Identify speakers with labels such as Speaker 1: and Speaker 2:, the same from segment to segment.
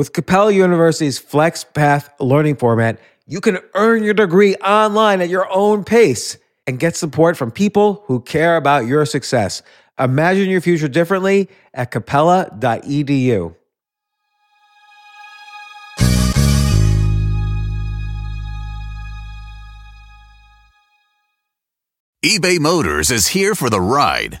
Speaker 1: With Capella University's FlexPath learning format, you can earn your degree online at your own pace and get support from people who care about your success. Imagine your future differently at capella.edu.
Speaker 2: eBay Motors is here for the ride.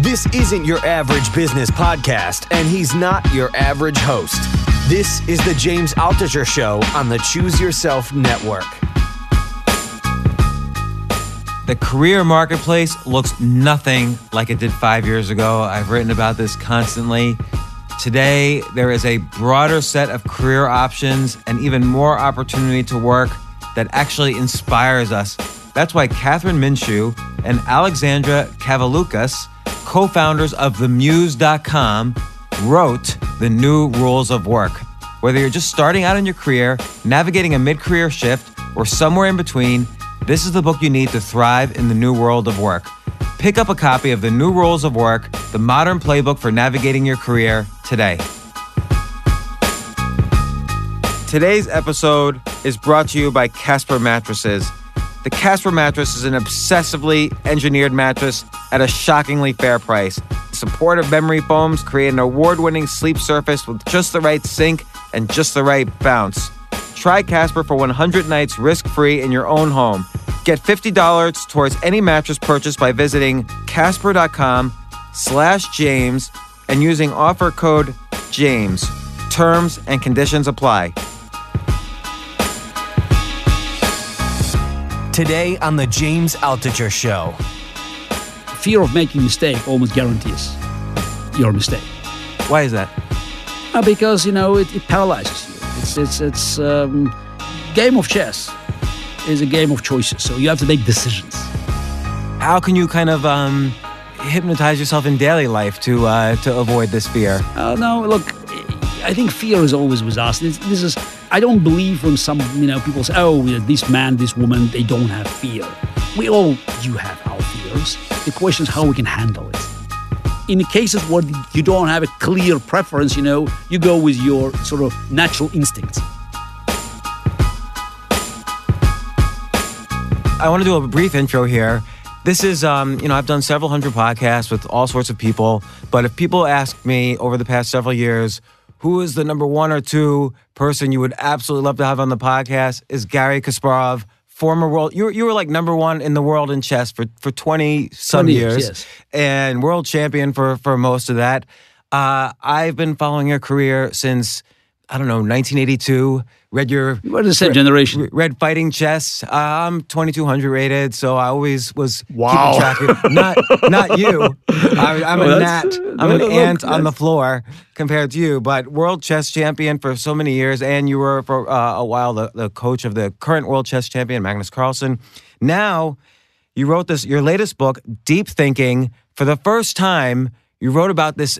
Speaker 3: This isn't your average business podcast, and he's not your average host. This is the James Altucher Show on the Choose Yourself Network.
Speaker 1: The career marketplace looks nothing like it did five years ago. I've written about this constantly. Today, there is a broader set of career options and even more opportunity to work that actually inspires us. That's why Kathryn Minshew and Alexandra Cavoulacos co founders of TheMuse.com, wrote The New Rules of Work. Whether you're just starting out in your career, navigating a mid career shift, or somewhere in between, this is the book you need to thrive in the new world of work. Pick up a copy of The New Rules of Work, the modern playbook for navigating your career today. Today's episode is brought to you by Casper Mattresses. The Casper mattress is an obsessively engineered mattress at a shockingly fair price. Supportive memory foams create an award winning sleep surface with just the right sink and just the right bounce. Try Casper for 100 nights risk free in your own home. Get $50 towards any mattress purchase by visiting casper.com slash James and using offer code JAMES. Terms and conditions apply.
Speaker 3: Today on the James Altucher Show.
Speaker 4: Fear of making a mistake almost guarantees your mistake.
Speaker 1: Why is that?
Speaker 4: Uh, because you know it, it paralyzes you. It's it's it's um, game of chess is a game of choices. So you have to make decisions.
Speaker 1: How can you kind of um, hypnotize yourself in daily life to uh, to avoid this fear?
Speaker 4: Uh, no, look, I think fear is always with us. This, this is I don't believe when some you know people say, oh, this man, this woman, they don't have fear. We all do have our fears. The question is how we can handle it. In the cases where you don't have a clear preference, you know, you go with your sort of natural instincts.
Speaker 1: I want to do a brief intro here. This is, um, you know, I've done several hundred podcasts with all sorts of people, but if people ask me over the past several years, who is the number one or two person you would absolutely love to have on the podcast is Garry Kasparov, former world. You were, you were like number one in the world in chess for, for 20 some years,
Speaker 4: years yes.
Speaker 1: and world champion for, for most of that. Uh, I've been following your career since, I don't know, 1982 read your
Speaker 4: what is the same generation?
Speaker 1: Read Fighting Chess. Uh, I'm 2200 rated, so I always was
Speaker 4: wow.
Speaker 1: keeping track. Of, not not you. I, am a gnat. I'm an ant on the floor compared to you. But world chess champion for so many years, and you were for uh, a while the, the coach of the current world chess champion Magnus Carlsen. Now you wrote this your latest book, Deep Thinking. For the first time, you wrote about this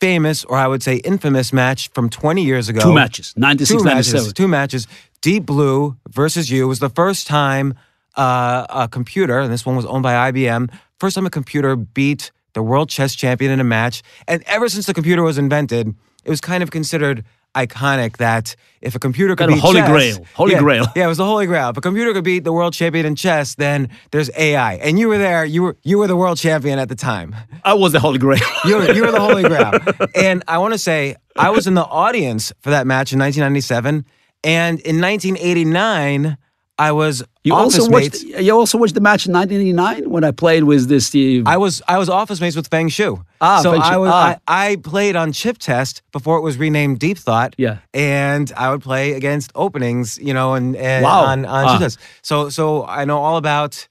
Speaker 1: famous, or I would say infamous match from 20 years ago.
Speaker 4: Two matches, 96,
Speaker 1: two matches, two matches. Deep Blue versus you was the first time uh, a computer, and this one was owned by IBM, first time a computer beat the world chess champion in a match. And ever since the computer was invented, it was kind of considered iconic that if a computer could beat
Speaker 4: holy
Speaker 1: chess,
Speaker 4: grail, holy
Speaker 1: yeah,
Speaker 4: grail.
Speaker 1: Yeah, it was the holy grail. If a computer could beat the world champion in chess, then there's AI. And you were there. You were you were the world champion at the time.
Speaker 4: I was the holy grail.
Speaker 1: you were you were the holy grail. and I want to say I was in the audience for that match in 1997, and in 1989 I was
Speaker 4: you
Speaker 1: office
Speaker 4: also
Speaker 1: mates.
Speaker 4: watched. You also watched the match in 1989 when I played with this. Steve.
Speaker 1: I was I was office mates with Feng Hsu.
Speaker 4: Ah,
Speaker 1: so
Speaker 4: Feng Hsu.
Speaker 1: I was
Speaker 4: Ah.
Speaker 1: I, I played on ChipTest before it was renamed Deep Thought.
Speaker 4: Yeah.
Speaker 1: and I would play against openings, you know, and, and
Speaker 4: Wow.
Speaker 1: on on
Speaker 4: Ah.
Speaker 1: ChipTest. So so I know all about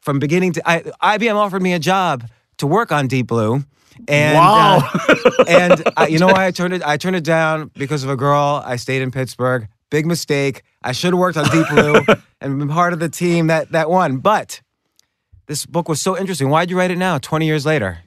Speaker 1: from beginning to I, IBM offered me a job to work on Deep Blue. And
Speaker 4: Wow.
Speaker 1: uh, and uh, you know why I turned it I turned it down because of a girl. I stayed in Pittsburgh. Big mistake. I should have worked on Deep Blue and been part of the team that that won. But this book was so interesting. Why'd you write it now, 20 years later?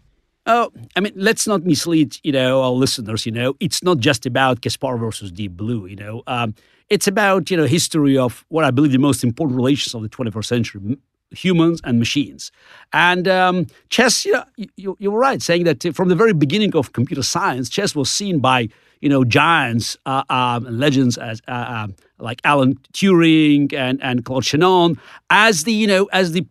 Speaker 4: Oh, I mean, let's not mislead, you know, our listeners. You know, it's not just about Kasparov versus Deep Blue. You know, um, it's about you know history of what I believe the most important relations of the 21st century: humans and machines. And um, chess, you, know, you, you were right saying that from the very beginning of computer science, chess was seen by you know giants, uh, um, legends as uh, um, like Alan Turing and and Claude Shannon as the you know as the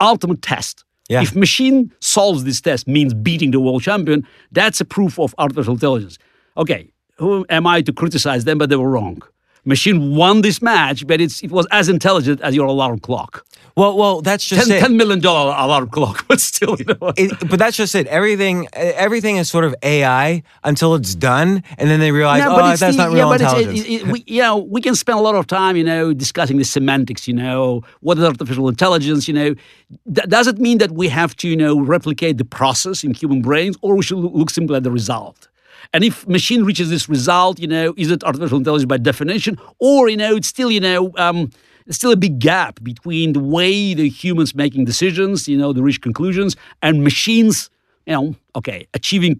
Speaker 4: ultimate test yeah. If machine solves this test means beating the world champion, that's a proof of artificial intelligence. Okay, who am I to criticize them? But they were wrong. Machine won this match, but it's it was as intelligent as your alarm clock.
Speaker 1: Well, well, that's just
Speaker 4: 10,
Speaker 1: it.
Speaker 4: $10 million alarm clock, but still, you know.
Speaker 1: It, but that's just it. Everything, everything is sort of AI until it's done, and then they realize, no, oh, that's the, not real
Speaker 4: yeah,
Speaker 1: intelligence.
Speaker 4: It, we, you know, we can spend a lot of time, you know, discussing the semantics. You know, what is artificial intelligence? You know, Th- does it mean that we have to, you know, replicate the process in human brains, or we should look simply at the result? And if machine reaches this result, you know, is it artificial intelligence by definition, or you know, it's still, you know. Um, still a big gap between the way the humans making decisions, you know, the reach conclusions, and machines, you know, okay, achieving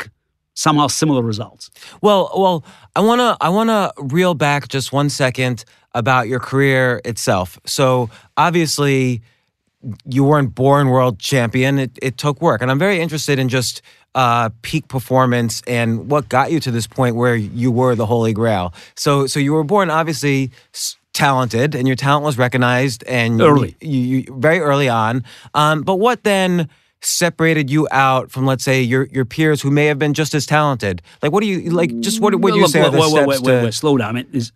Speaker 4: somehow similar results.
Speaker 1: Well, well, I wanna I wanna reel back just one second about your career itself. So obviously you weren't born world champion. It, it took work. And I'm very interested in just uh, peak performance and what got you to this point where you were the holy grail. So, so you were born obviously talented, and your talent was recognized and
Speaker 4: early,
Speaker 1: you, you, you very early on. Um, but what then? separated you out from let's say your your peers who may have been just as talented like what do you like just what would you say
Speaker 4: wait, wait, wait, wait, slow down I mean, is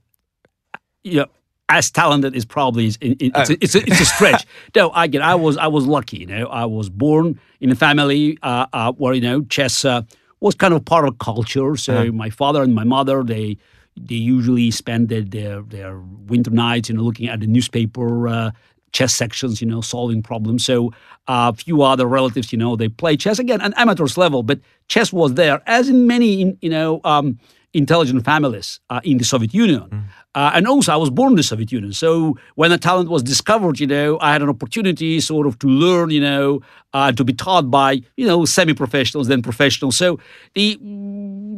Speaker 4: know, as talented is probably it's, a, it's, a, it's a stretch. no, I get. I was I was lucky. You know, I was born in a family uh, uh, where you know chess uh, was kind of part of culture. So uh-huh. my father and my mother they they usually spend their their, their winter nights, you know, looking at the newspaper uh, chess sections, you know, solving problems. So uh, a few other relatives, you know, they play chess again at amateurs level, but chess was there, as in many, you know, um, intelligent families uh, in the Soviet Union. Mm. Uh, and also, I was born in the Soviet Union. So when the talent was discovered, you know, I had an opportunity sort of to learn, you know, uh, to be taught by, you know, semi-professionals, then professionals. So the,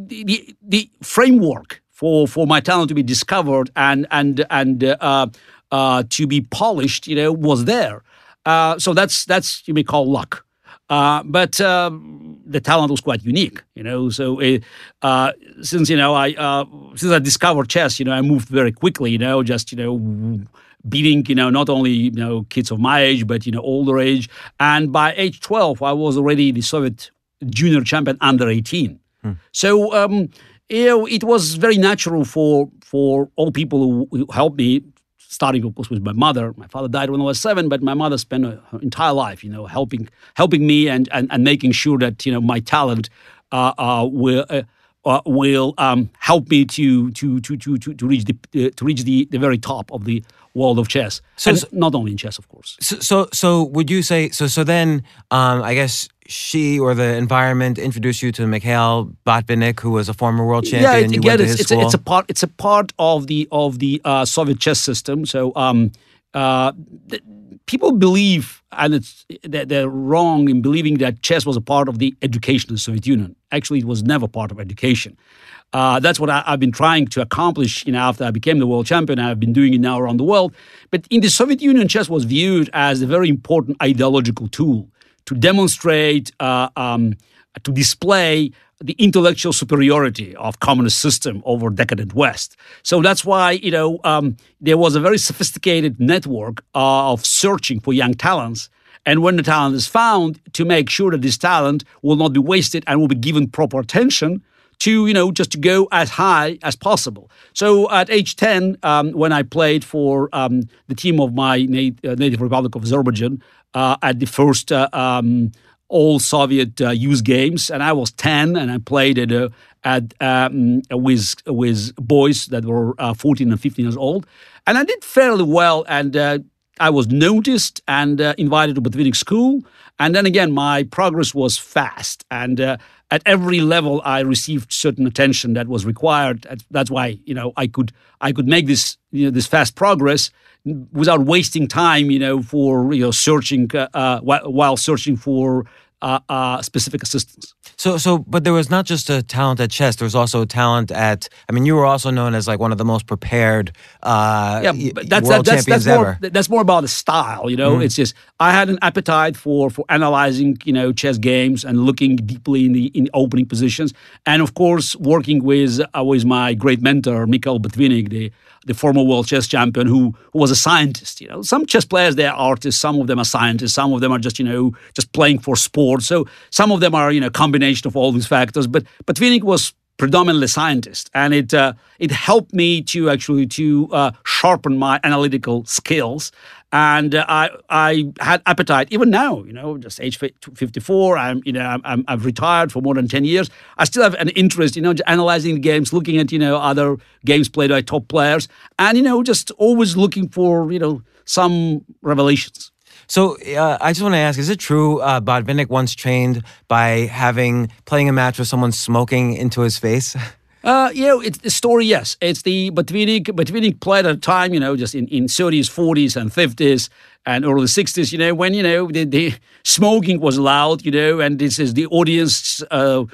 Speaker 4: the, the framework for, for my talent to be discovered and, and, and uh, uh to be polished, you know, was there. Uh, so that's, that's, you may call luck. Uh, but um, the talent was quite unique, you know. So uh, uh, since you know I uh, since I discovered chess, you know, I moved very quickly, you know, just you know beating you know not only you know kids of my age but you know older age. And by age twelve, I was already the Soviet junior champion under eighteen. Hmm. So. Um, you know, it was very natural for for all people who, who helped me starting of course with my mother. My father died when I was seven, but my mother spent her entire life, you know, helping helping me and and, and making sure that you know my talent uh, uh, will. Uh, uh, will um, help me to to to to to reach the uh, to reach the, the very top of the world of chess. So, and not only in chess, of course.
Speaker 1: So so, so would you say so? So then, um, I guess she or the environment introduced you to Mikhail Botvinnik, who was a former world champion.
Speaker 4: Yeah,
Speaker 1: it,
Speaker 4: you again, it's, it's, a, it's, a, part. It's a part of the of the uh, Soviet chess system. So um, uh, th- people believe, and it's they're wrong in believing that chess was a part of the education of the Soviet Union. Actually, it was never part of education. Uh, that's what I, have been trying to accomplish. You know, after I became the world champion, I've been doing it now around the world. But in the Soviet Union, chess was viewed as a very important ideological tool to demonstrate, uh, um, to display the intellectual superiority of communist system over decadent West. So that's why you know um, there was a very sophisticated network uh, of searching for young talents. And when the talent is found, to make sure that this talent will not be wasted and will be given proper attention, to you know just to go as high as possible. So at age ten, um, when I played for um, the team of my nat- uh, native Republic of Azerbaijan, at the first uh, um, all Soviet uh, youth games, and I was ten, and I played at uh, at um, with with boys that were uh, fourteen and fifteen years old, and I did fairly well, and uh, I was noticed and invited to Botvinnik School, and then again my progress was fast, and at every level I received certain attention that was required. That's why you know I could I could make this you know this fast progress without wasting time you know for you know searching uh, uh, while searching for uh, uh, specific assistance.
Speaker 1: So, so, but there was not just a talent at chess. There was also a talent at. I mean, you were also known as like one of the most prepared. Uh, yeah, but that's world that's, champions
Speaker 4: that's
Speaker 1: more,
Speaker 4: That's more about the style. You know, mm-hmm. it's just I had an appetite for for analyzing you know chess games and looking deeply in the in opening positions, and of course working with uh, with my great mentor Mikhail Botvinnik, the the former world chess champion who, who was a scientist. You know, some chess players they're artists, some of them are scientists, some of them are just you know just playing for sport. So some of them are you know combination of all these factors. But Botvinnik was predominantly scientist, and it uh, it helped me to actually to uh, sharpen my analytical skills. And uh, I I had appetite even now, you know, just age fifty four. I'm you know I'm, I've retired for more than ten years. I still have an interest, you know, analyzing games, looking at you know other games played by top players, and you know just always looking for you know some revelations.
Speaker 1: So uh, I just want to ask: Is it true uh, Botvinnik once trained by having playing a match with someone smoking into his face?
Speaker 4: Uh, you know, it's the story, yes. It's the Botvinnik, Botvinnik played at a time, you know, just in, in 30s, 40s, and 50s and early 60s, you know, when, you know, the, the smoking was allowed, you know, and this is the audience uh,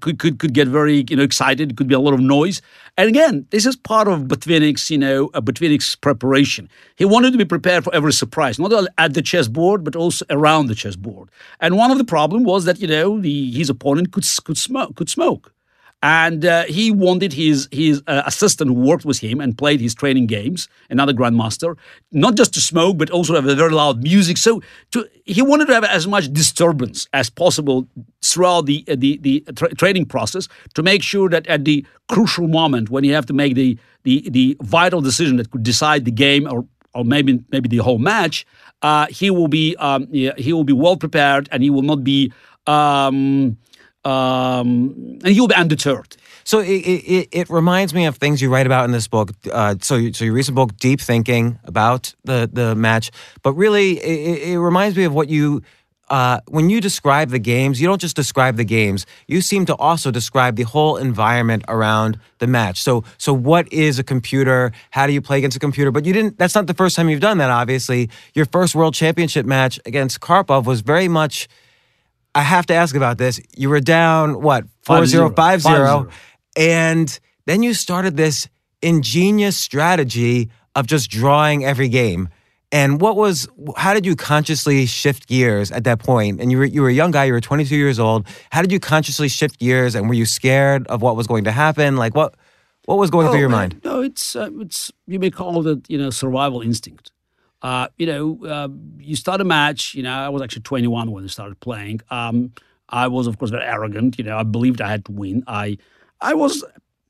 Speaker 4: could, could, could get very, you know, excited. It could be a lot of noise. And again, this is part of Botvinnik's, you know, uh, Botvinnik's preparation. He wanted to be prepared for every surprise, not only at the chessboard, but also around the chessboard. And one of the problem was that, you know, the, his opponent could, could smoke, could smoke and uh, he wanted his his uh, assistant who worked with him and played his training games, another grandmaster, not just to smoke but also have a very loud music. So to, he wanted to have as much disturbance as possible throughout the uh, the the tra- training process to make sure that at the crucial moment when you have to make the the the vital decision that could decide the game or or maybe maybe the whole match, uh, he will be um, he will be well prepared and he will not be. Um, um, and you'll be undeterred.
Speaker 1: So it, it, it, reminds me of things you write about in this book. Uh, so, so your recent book, Deep Thinking, about the the match. But really, it, it reminds me of what you. Uh, when you describe the games, you don't just describe the games. You seem to also describe the whole environment around the match. So, so what is a computer? How do you play against a computer? But you didn't. That's not the first time you've done that. Obviously, your first World Championship match against Karpov was very much I have to ask about this. You were down what four zero five zero, and then you started this ingenious strategy of just drawing every game. And what was how did you consciously shift gears at that point? And you were you were a young guy, you were 22 years old. How did you consciously shift gears and were you scared of what was going to happen? Like what what was going oh, through your mind?
Speaker 4: No, it's uh, it's you may call it, you know, survival instinct. Uh, you know, uh, you start a match. You know, I was actually 21 when I started playing. Um, I was, of course, very arrogant. You know, I believed I had to win. I, I was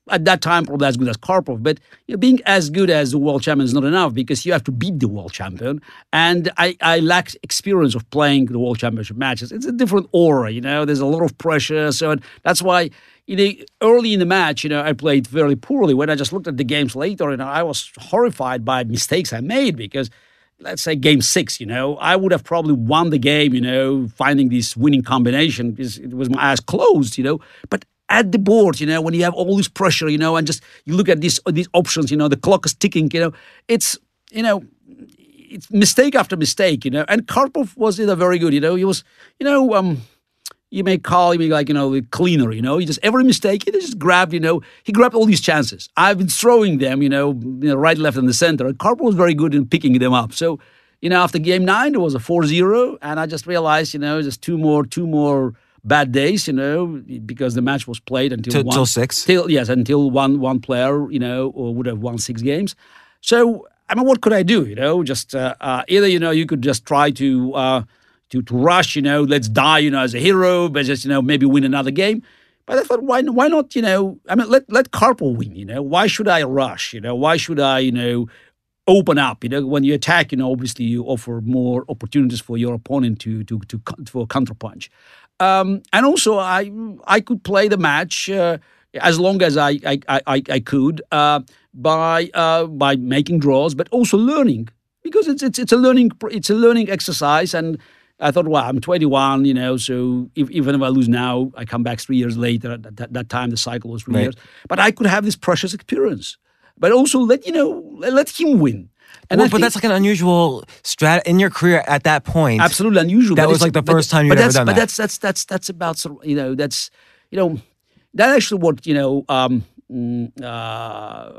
Speaker 4: at that time probably as good as Karpov, but you know, being as good as the world champion is not enough because you have to beat the world champion. And I, I lacked experience of playing the world championship matches. It's a different aura, you know. There's a lot of pressure, so that's why. You know, early in the match, you know, I played very poorly. When I just looked at the games later, you know, I was horrified by mistakes I made because let's say game six, you know, I would have probably won the game, you know, finding this winning combination because it was my eyes closed, you know. But at the board, you know, when you have all this pressure, you know, and just you look at these these options, you know, the clock is ticking, you know, it's you know, it's mistake after mistake, you know. And Karpov was either very good, you know, he was, you know, um, you may call him like, you know, the cleaner, you know. He just every mistake, he just grabbed, you know, he grabbed all these chances. I've been throwing them, you know, you know right, left, and the center. And was very good in picking them up. So, you know, after game nine, there was a 4-0, and I just realized, you know, just two more, two more bad days, you know, because the match was played until
Speaker 1: till,
Speaker 4: one,
Speaker 1: till six.
Speaker 4: Till yes, until one one player, you know, would have won six games. So I mean, what could I do? You know, just uh, uh, either you know you could just try to uh, to, to rush, you know, let's die, you know, as a hero, but just, you know, maybe win another game. But I thought, why, why not, you know, I mean, let, let Karpov win, you know, why should I rush, you know, why should I, you know, open up, you know, when you attack, you know, obviously you offer more opportunities for your opponent to, to, to, for a counterpunch. Um, and also I, I could play the match, uh, as long as I, I, I, I could, uh, by, uh, by making draws, but also learning because it's, it's, it's a learning, it's a learning exercise and, I thought, well, I'm 21, you know, so if, even if I lose now, I come back three years later. At that, that time, the cycle was three
Speaker 1: Right.
Speaker 4: years. But I could have this precious experience. But also let you know, let, him win. And
Speaker 1: Well, but
Speaker 4: think-
Speaker 1: that's like an unusual strat in your career at that point.
Speaker 4: absolutely unusual.
Speaker 1: That
Speaker 4: but
Speaker 1: was like the
Speaker 4: but-
Speaker 1: first time you'd
Speaker 4: but
Speaker 1: ever
Speaker 4: that's,
Speaker 1: done
Speaker 4: but
Speaker 1: that.
Speaker 4: that's that's that's that's about sort of, you know that's you know that actually what you know um, mm, uh,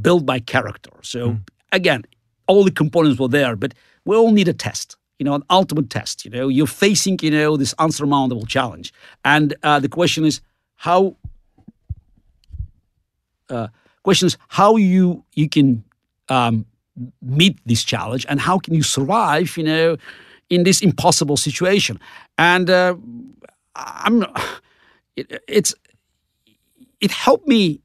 Speaker 4: built my character. So
Speaker 1: Mm.
Speaker 4: again, all the components were there, but we all need a test. You know, an ultimate test. You know, you're facing you know this unsurmountable challenge, and uh, the question is how. Uh, question is how you you can um, meet this challenge and how can you survive you know in this impossible situation and uh, i'm it, it's it helped me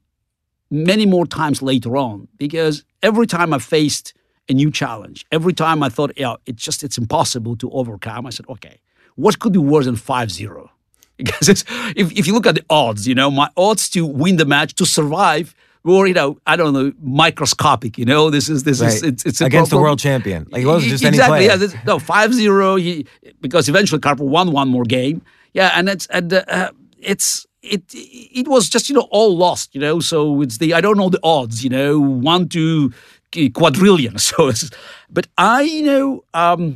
Speaker 4: many more times later on because every time i faced a new challenge every time i thought yeah it's just it's impossible to overcome i said okay what could be worse than 5-0 because it's, if, if you look at the odds you know my odds to win the match to survive were you know i don't know microscopic you know this is this is it's, it's
Speaker 1: against the world champion. Like it wasn't just
Speaker 4: exactly,
Speaker 1: any player.
Speaker 4: Yeah, no, 5-0, he, because eventually Karpov won one more game. Yeah, and it's and uh, uh, it's it it was just you know all lost, you know. So it's the I don't know the odds, you know, one to quadrillion. So, but I you know um,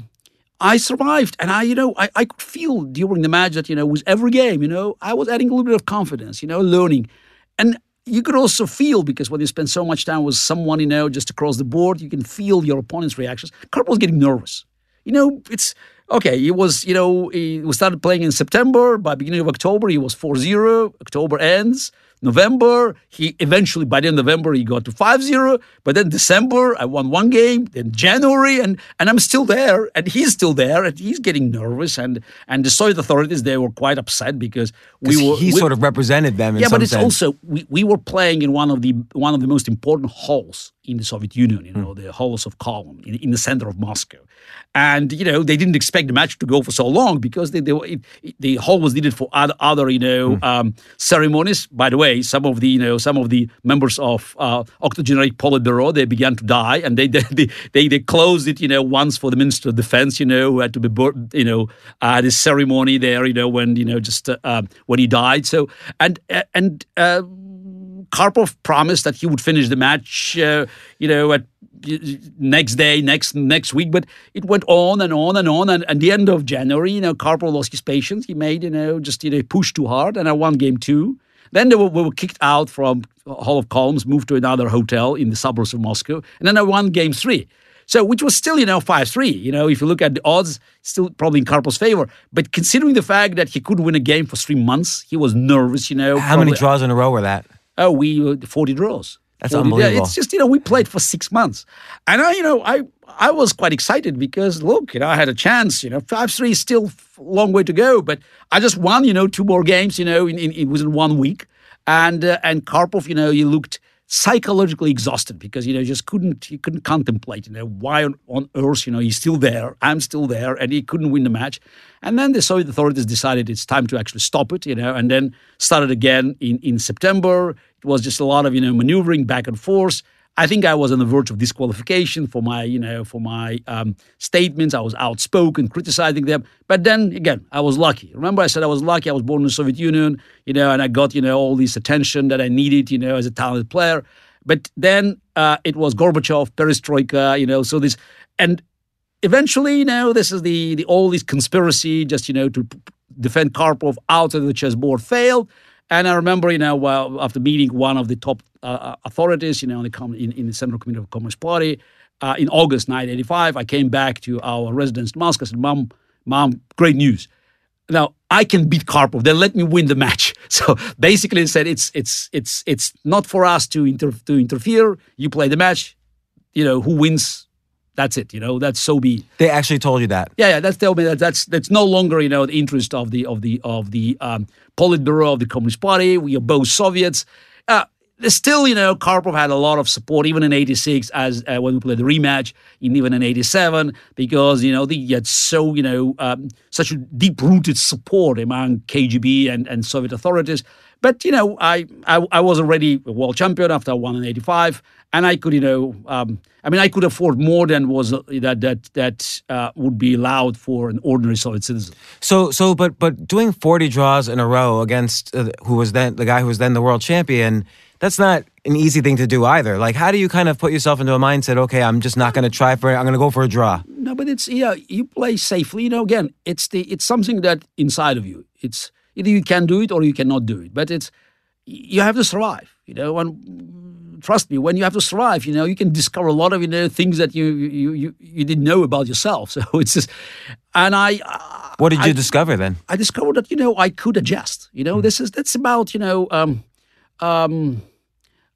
Speaker 4: I survived, and I you know I, I could feel during the match that you know with every game, you know, I was adding a little bit of confidence, you know, learning, and you could also feel because when you spend so much time with someone, you know, just across the board, you can feel your opponent's reactions. Karpov was getting nervous. You know, it's okay. He was, you know, he, we started playing in September. By beginning of October, he was 4-0. October ends. November, he eventually by the end of November he got to 5-0. But then December, I won one game. Then January, and and I'm still there, and he's still there, and he's getting nervous. And and the Soviet authorities they were quite upset because we were
Speaker 1: he
Speaker 4: we-
Speaker 1: sort of represented them in
Speaker 4: yeah, but it's
Speaker 1: sense.
Speaker 4: also we, we were playing in one of the one of the most important halls in the Soviet Union. You know, the halls of Kolon in, in the center of Moscow, and you know they didn't expect the match to go for so long because they, they were, it, it- the hall was needed for other, other you know um, ceremonies. By the way, some of the you know some of the members of uh, octogenaric Politburo they began to die, and they they, they they closed it you know once for the Minister of Defense you know who had to be bur- you know uh, this ceremony there you know when you know just uh, um, when he died. So and uh, and. Uh, Karpov promised that he would finish the match, uh, you know, at next day, next next week. But it went on and on and on. And at the end of January, you know, Karpov lost his patience. He made, you know, just you know, pushed too hard, and I won game two. Then they were, we were kicked out from Hall of Columns, moved to another hotel in the suburbs of Moscow, and then I won game three. So, which was still, you know, 5 3. You know, if you look at the odds, still probably in Karpov's favor. But considering the fact that he couldn't win a game for three months, he was nervous, you know.
Speaker 1: How many draws in a row were that?
Speaker 4: Oh, we uh, forty draws.
Speaker 1: That's
Speaker 4: 40 yeah,
Speaker 1: unbelievable.
Speaker 4: it's just you know we played for six months, and I you know I I was quite excited because look you know I had a chance you know five three is still a long way to go, but I just won you know two more games you know in, in, in within one week, and uh, and Karpov you know he looked psychologically exhausted because you know just couldn't he couldn't contemplate you know why on, on earth you know he's still there I'm still there and he couldn't win the match. And then the Soviet authorities decided it's time to actually stop it you know and then started again in in September. It was just a lot of you know maneuvering back and forth I think I was on the verge of disqualification for my, you know, for my um, statements. I was outspoken, criticizing them. But then again, I was lucky. Remember, I said I was lucky. I was born in the Soviet Union, you know, and I got, you know, all this attention that I needed, you know, as a talented player. But then uh, it was Gorbachev, Perestroika, you know, so this, and eventually, you know, this is the, the all this conspiracy just, you know, to p- defend Karpov out of the chessboard failed. And I remember, you know, well, after meeting one of the top uh, authorities, you know, in the, com- in, in the Central Committee of Communist Party, uh, in August 1985, I came back to our residence in Moscow. I said, "Mom, Mom, great news! Now I can beat Karpov. Then let me win the match." So basically, said, "It's it's it's it's not for us to inter- to interfere. You play the match. You know who wins. That's it. You know that's so be."
Speaker 1: They actually told you that.
Speaker 4: Yeah, yeah, that's tell me that that's that's no longer you know the interest of the of the of the um, Politburo of the Communist Party. We are both Soviets. Uh, still, you know, Karpov had a lot of support even in '86 as uh, when we played the rematch, even in '87 because you know he had so you know um, such a deep-rooted support among KGB and, and Soviet authorities. But you know, I, I I was already a world champion after I won in '85, and I could, you know, um, I mean, I could afford more than was uh, that that that uh, would be allowed for an ordinary Soviet citizen.
Speaker 1: So, so, but but doing forty draws in a row against uh, who was then the guy who was then the world champion, that's not an easy thing to do either. Like, how do you kind of put yourself into a mindset? Okay, I'm just not going to try for it. I'm going to go for a draw.
Speaker 4: No, but it's yeah, you play safely. You know, again, it's the it's something that inside of you. It's either you can do it or you cannot do it. But it's you have to survive. You know, and trust me, when you have to survive, you know, you can discover a lot of you know things that you you you, you didn't know about yourself. So it's just, and I.
Speaker 1: What did you
Speaker 4: I,
Speaker 1: discover then?
Speaker 4: I discovered that you know I could adjust. You know, mm. this is that's about you know. Um, um,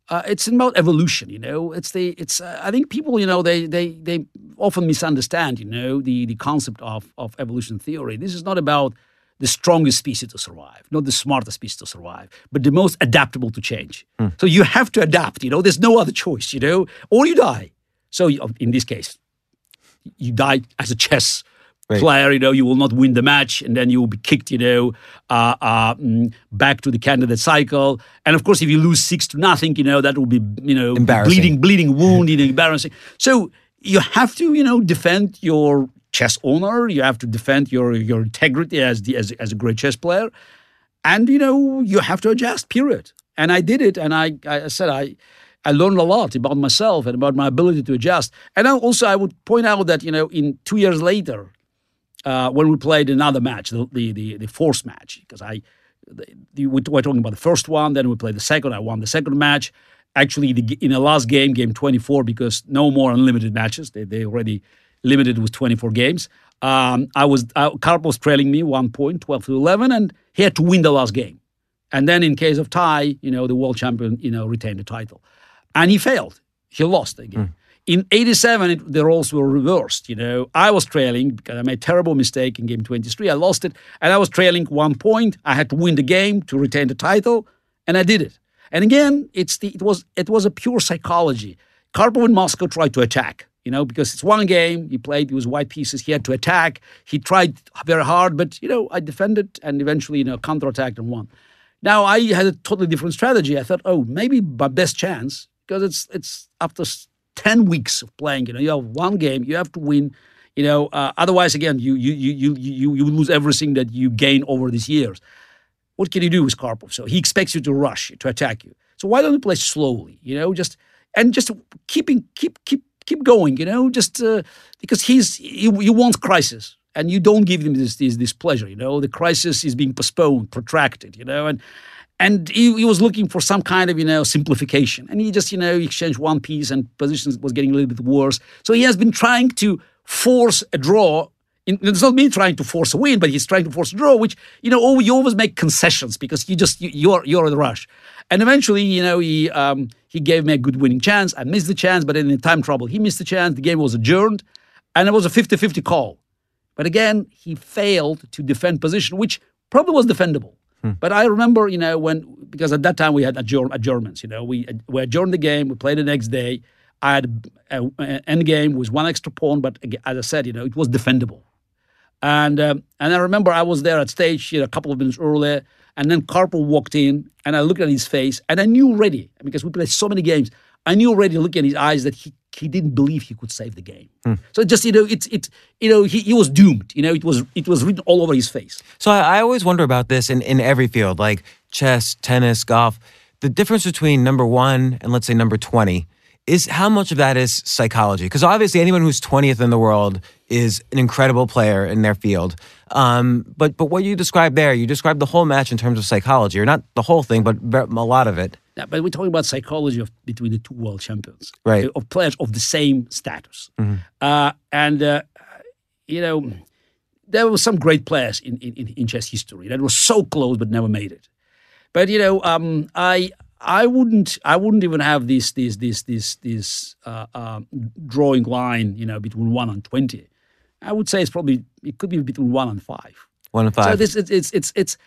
Speaker 4: uh, it's about evolution, you know. It's the it's. Uh, I think people, you know, they they they often misunderstand, you know, the the concept of of evolution theory. This is not about the strongest species to survive, not the smartest species to survive, but the most adaptable to change. Mm. So you have to adapt, you know, there's no other choice, you know, or you die. So in this case, you die as a chess right. player, you know, you will not win the match and then you will be kicked, you know, uh, uh, mm, back to the candidate cycle. And of course, if you lose six to nothing, you know, that will be, you know, bleeding, bleeding wound, you know, embarrassing. So you have to, you know, defend your chess owner. You have to defend your your integrity as the as, as a great chess player, and you know you have to adjust. Period. And I did it, and I I said I. I learned a lot about myself and about my ability to adjust. And also, I would point out that you know, in two years later, uh, when we played another match, the the the, the fourth match, because I the, the, we were talking about the first one, then we played the second. I won the second match. Actually, the, in the last game, game 24, because no more unlimited matches. They they already limited with 24 games. Um, I was uh, Karpov was trailing me one point, 12 to 11, and he had to win the last game. And then in case of tie, you know, the world champion, you know, retained the title. And he failed. He lost again. Mm. In 87, it, the roles were reversed. You know, I was trailing because I made a terrible mistake in game 23. I lost it, and I was trailing one point. I had to win the game to retain the title, and I did it. And again, it's the it was it was a pure psychology. Karpov in Moscow tried to attack you know, because it's one game. He played, it was white pieces. He had to attack. He tried very hard, but, you know, I defended and eventually, you know, counterattacked and won. Now, I had a totally different strategy. I thought, oh, maybe my best chance, because it's it's after 10 weeks of playing, you know, you have one game, you have to win. You know, uh, otherwise, again, you you you you you lose everything that you gain over these years. What can you do with Karpov? So he expects you to rush, to attack you. So why don't you play slowly? You know, just and just keeping keep keep keep going, you know, just uh, because he's he, he wants crisis and you don't give him this, this this pleasure, you know. The crisis is being postponed, protracted, you know, and and he, he, was looking for some kind of you know simplification, and he just you know exchanged one piece, and positions was getting a little bit worse. So he has been trying to force a draw. it's not me trying to force a win, but he's trying to force a draw, which you know, you always make concessions because you just you, you're you're in a rush. And eventually, you know, he um, he gave me a good winning chance. I missed the chance, but in the time trouble, he missed the chance. The game was adjourned, and it was a 50-50 call. But again, he failed to defend position, which probably was defendable. Hmm. But I remember, you know, when because at that time we had adjourn, adjournments. You know, we we adjourned the game. We played the next day. I had an end game with one extra pawn, but as I said, you know, it was defendable. And um, and I remember I was there at stage you know, a couple of minutes earlier. And then Karpov walked in, and I looked at his face, and I knew already because we played so many games. I knew already, looking at his eyes, that he he didn't believe he could save the game. Hmm. So just you know, it's it you know he, he was doomed. You know, it was it was written all over his face.
Speaker 1: So I, I always wonder about this in in every field, like chess, tennis, golf. The difference between number one and let's say number twenty is how much of that is psychology? Because obviously, anyone who's 20th in the world is an incredible player in their field. Um, but but what you described there, you described the whole match in terms of psychology, or not the whole thing, but a lot of it.
Speaker 4: Yeah, but we're talking about psychology of between the two world champions,
Speaker 1: right?
Speaker 4: Of players of the same status, mm-hmm. uh, and uh, you know there were some great players in, in, in chess history that were so close but never made it. But you know, um, I I wouldn't I wouldn't even have this this this this this uh, uh, drawing line, you know, between one and twenty. I would say it's probably it could be between one and five.
Speaker 1: One and five.
Speaker 4: So this it's it's it's, it's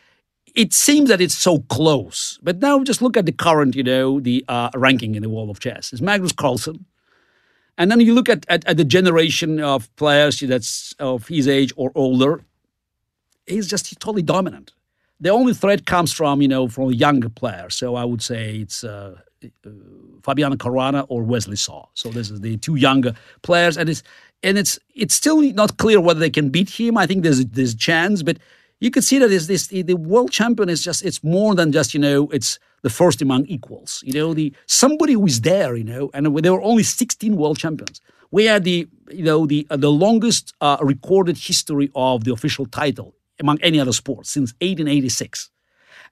Speaker 4: it seems that it's so close, but now just look at the current, you know, the uh, ranking in the world of chess. It's Magnus Carlsen, and then you look at, at, at the generation of players that's of his age or older. He's just he's totally dominant. the only threat comes from you know from a younger player. So I would say it's uh, uh, Fabiano Caruana or Wesley Saw. So this is the two younger players, and it's and it's it's still not clear whether they can beat him. I think there's there's a chance, but you could see that is this the world champion is just it's more than just you know it's the first among equals. You know the somebody who is there. You know, and there were only 16 world champions. We had the you know the uh, the longest uh, recorded history of the official title among any other sport since 1886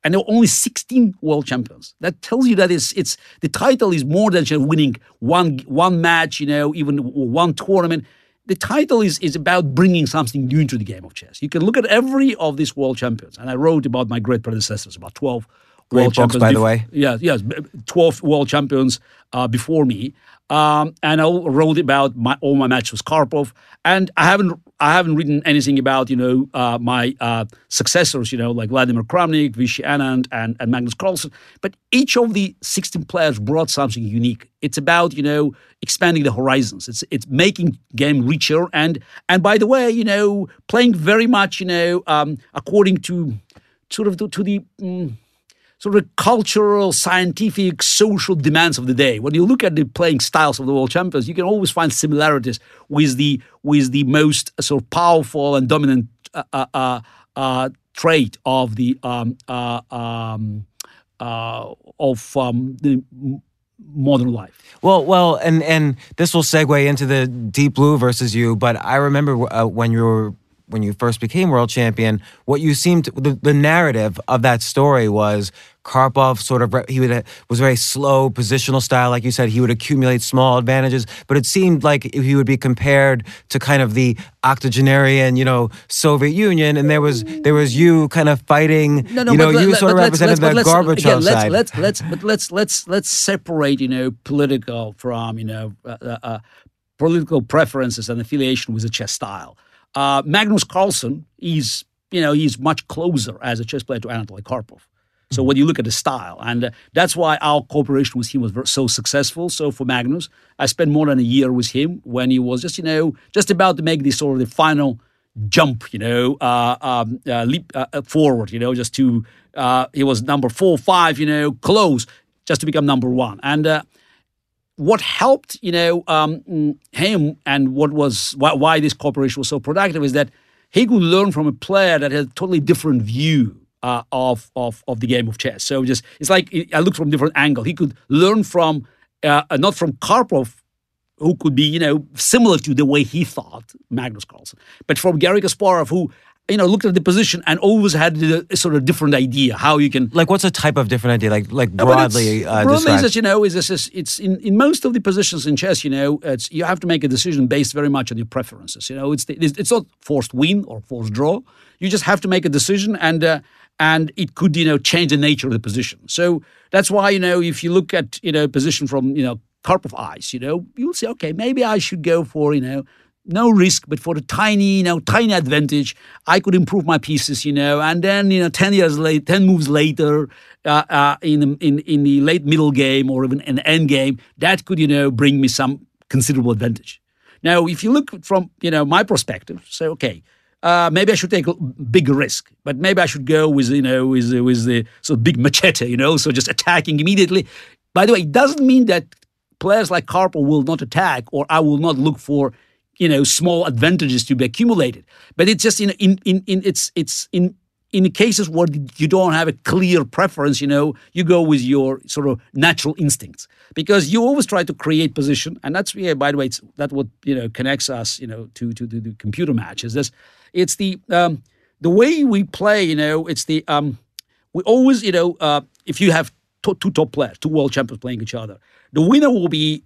Speaker 4: and there were only 16 world champions. That tells you that it's it's the title is more than just winning one one match, you know, even one tournament. The title is is about bringing something new into the game of chess. You can look at every of these world champions, and I wrote about my great predecessors, about 12
Speaker 1: Great
Speaker 4: world
Speaker 1: books,
Speaker 4: champions.
Speaker 1: by the way.
Speaker 4: Yes, yes, 12 world champions uh, before me. Um, and I wrote about my, all my matches with Karpov, and I haven't I haven't written anything about you know uh, my uh, successors, you know like Vladimir Kramnik, Vishy Anand, and, and Magnus Carlsen. But each of the 16 players brought something unique. It's about you know expanding the horizons. It's it's making game richer, and and by the way, you know playing very much you know um, according to sort of to, to the. mm, sort of cultural, scientific, social demands of the day. When you look at the playing styles of the world champions, you can always find similarities with the with the most sort of powerful and dominant uh, uh, uh, uh, trait of the um, uh, um, uh, of um, the modern life.
Speaker 1: Well, well, and and this will segue into the Deep Blue versus you. But I remember when you were when you first became world champion, what you seemed to, the, the narrative of that story was Karpov sort of he would was very slow positional style, like you said. He would accumulate small advantages, but it seemed like he would be compared to kind of the octogenarian, you know, Soviet Union, and there was there was you kind of fighting. you know, you
Speaker 4: let-
Speaker 1: sort of represented the Gorbachev
Speaker 4: again, let's,
Speaker 1: side.
Speaker 4: Let's let's but let's let's let's separate you know political from you know uh, uh, political preferences and affiliation with the chess style. Uh, Magnus Carlsen is you know he's much closer as a chess player to Anatoly Karpov. So when you look at the style, and uh, that's why our cooperation with him was so successful. So for Magnus, I spent more than a year with him when he was just you know just about to make this sort of the final jump, you know, uh, um, uh, leap uh, uh, forward, you know, just to uh, he was number four, five, you know, close just to become number one. And what helped, you know, um, him and what was why, why this cooperation was so productive is that he could learn from a player that had a totally different view uh, of, of of the game of chess. So just it's like I looked from different angle. He could learn from uh, not from Karpov, who could be you know similar to the way he thought, Magnus Carlsen, but from Garry Kasparov, who you know looked at the position and always had a, sort of different idea how you can
Speaker 1: like, what's a type of different idea? Like, like
Speaker 4: no,
Speaker 1: broadly, uh,
Speaker 4: broadly is that you know is this is it's in, in most of the positions in chess you know it's you have to make a decision based very much on your preferences you know. It's the, it's, not forced win or forced draw. You just have to make a decision and uh, and it could you know change the nature of the position. So that's why you know if you look at you know position from you know Karpov eyes you know you'll say okay maybe I should go for you know no risk, but for the tiny, you know, tiny advantage, I could improve my pieces, you know, and then, you know, ten years later, ten moves later, uh, uh, in in in the late middle game or even an end game, that could, you know, bring me some considerable advantage. Now, if you look from, you know, my perspective, say, okay, uh, maybe I should take a big risk, but maybe I should go with, you know, with with the sort of big machete, you know, so just attacking immediately. By the way, it doesn't mean that players like Karpov will not attack or I will not look for you know small advantages to be accumulated. But it's just in in in, in it's it's in in cases where you don't have a clear preference you know you go with your sort of natural instincts. Because you always try to create position and that's yeah by the way it's that what you know connects us you know to to, to the computer matches this. It's the um the way we play you know it's the um we always you know uh if you have to- two top players two world champions playing each other the winner will be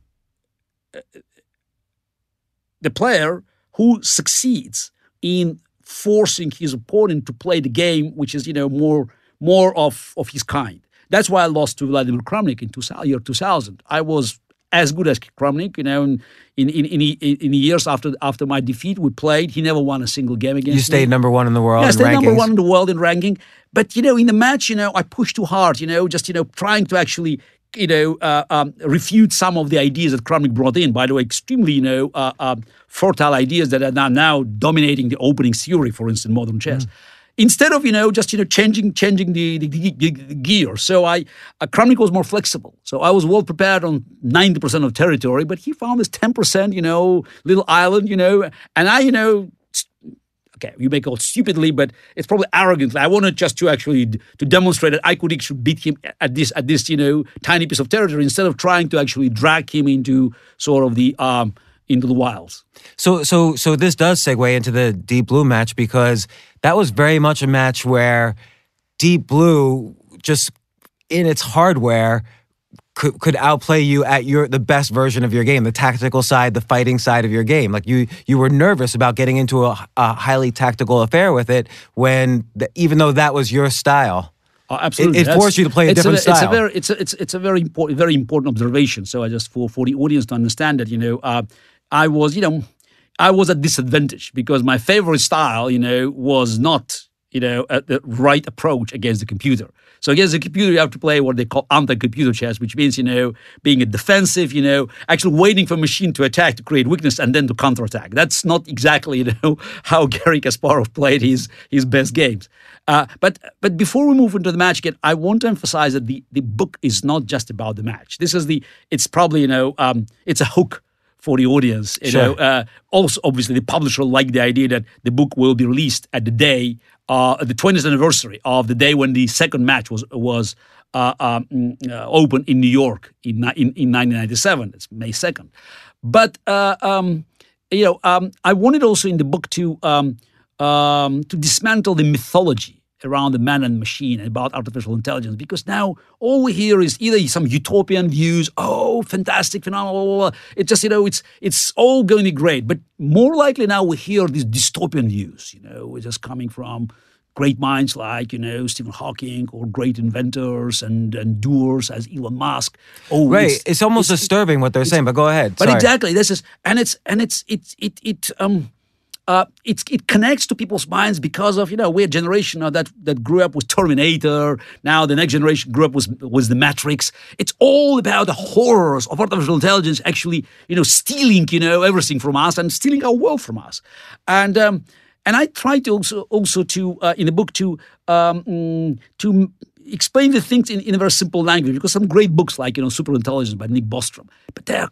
Speaker 4: the player who succeeds in forcing his opponent to play the game, which is you know more more of of his kind. That's why I lost to Vladimir Kramnik in 2000, year 2000. I was as good as Kramnik, you know. In in in, in, in the years after after my defeat, we played. He never won a single game against
Speaker 1: you
Speaker 4: me.
Speaker 1: stayed number one in the world
Speaker 4: Yeah, I stayed number one in the world in ranking. But you know, in the match, you know, I pushed too hard. You know, just you know, trying to actually, you know, uh, um, refute some of the ideas that Kramnik brought in. By the way, extremely, you know, uh, um, fertile ideas that are now, now dominating the opening theory, for instance, modern chess. instead of you know just you know changing changing the, the, the, the gear. So I uh, Kramnik was more flexible. So I was well prepared on ninety percent of territory, but he found this ten percent you know little island you know, and I you know okay, you may call it stupidly, but it's probably arrogantly. I wanted just to actually to demonstrate that I could actually beat him at this at this you know tiny piece of territory instead of trying to actually drag him into sort of the um into the wilds.
Speaker 1: So so so this does segue into the Deep Blue match because that was very much a match where Deep Blue just in its hardware could, could outplay you at your the best version of your game, the tactical side, the fighting side of your game. Like you you were nervous about getting into a, a highly tactical affair with it when the, even though that was your style.
Speaker 4: Oh, absolutely,
Speaker 1: it, it forced you to play a different
Speaker 4: a,
Speaker 1: style.
Speaker 4: It's a very it's a, it's it's a very important very important observation. So I just for for the audience to understand that you know uh, I was you know I was at disadvantage because my favorite style you know was not you know the right approach against the computer. So against the computer, you have to play what they call anti-computer chess, which means, you know, being a defensive, you know, actually waiting for a machine to attack to create weakness and then to counterattack. That's not exactly, you know, how Garry Kasparov played his his best games. Uh, but but before we move into the match again, I want to emphasize that the the book is not just about the match. This is the it's probably you know um, it's a hook for the audience. You sure. know, uh, also obviously the publisher liked the idea that the book will be released at the day uh, the 20th anniversary of the day when the second match was was uh, um, uh, opened in New York in, in, in 1997. It's May 2nd. But uh, um, you know, um, I wanted also in the book to um, um, to dismantle the mythology around the man and machine and about artificial intelligence because now all we hear is either some utopian views oh fantastic phenomenal it's just you know it's it's all going to be great but more likely now we hear these dystopian views you know just coming from great minds like you know Stephen Hawking or great inventors and and doers as Elon Musk.
Speaker 1: Oh, right. It's, it's almost it's, disturbing what they're saying, but go ahead.
Speaker 4: But Sorry. exactly, this is and it's and it's it it it um uh, it, connects to people's minds because of you know we're a generation that that grew up with Terminator. Now the next generation grew up with was the Matrix. It's all about the horrors of artificial intelligence actually you know stealing you know everything from us and stealing our world from us. And um, and I try to also also to uh, in the book to um, mm, to explain the things in, in a very simple language because some great books like you know Super Intelligence by Nick Bostrom, but they're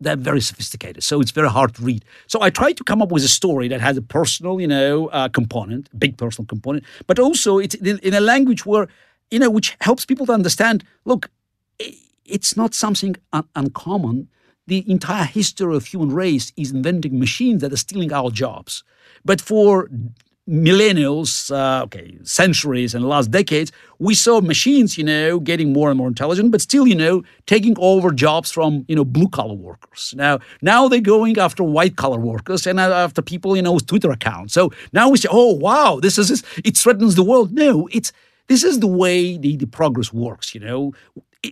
Speaker 4: they're very sophisticated, so it's very hard to read. So I try to come up with a story that has a personal, you know, uh, component, big personal component, but also it's in, a language where, you know, which helps people to understand. Look, it's not something un- uncommon. The entire history of human race is inventing machines that are stealing our jobs. But for millennials, uh, okay, centuries and last decades, we saw machines, you know, getting more and more intelligent, but still, you know, taking over jobs from, you know, blue collar workers. Now, now they're going after white collar workers and after people, you know, with Twitter accounts. So now we say, oh, wow, this is, it threatens the world. No, it's, this is the way the, the progress works, you know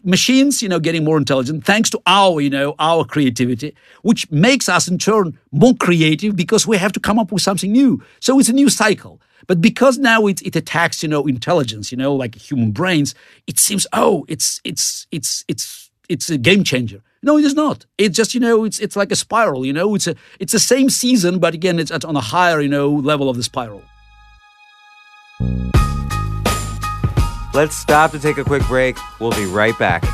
Speaker 4: machines, you know, getting more intelligent thanks to our, you know, our creativity, which makes us in turn more creative because we have to come up with something new. So it's a new cycle. But because now it, it attacks, you know, intelligence, you know, like human brains, it seems, oh, it's it's it's it's it's a game changer. No, it is not. It's just you know, it's it's like a spiral. You know, it's a it's the same season, but again, it's on a higher you know level of the spiral.
Speaker 1: Let's stop to take a quick break. We'll be right back.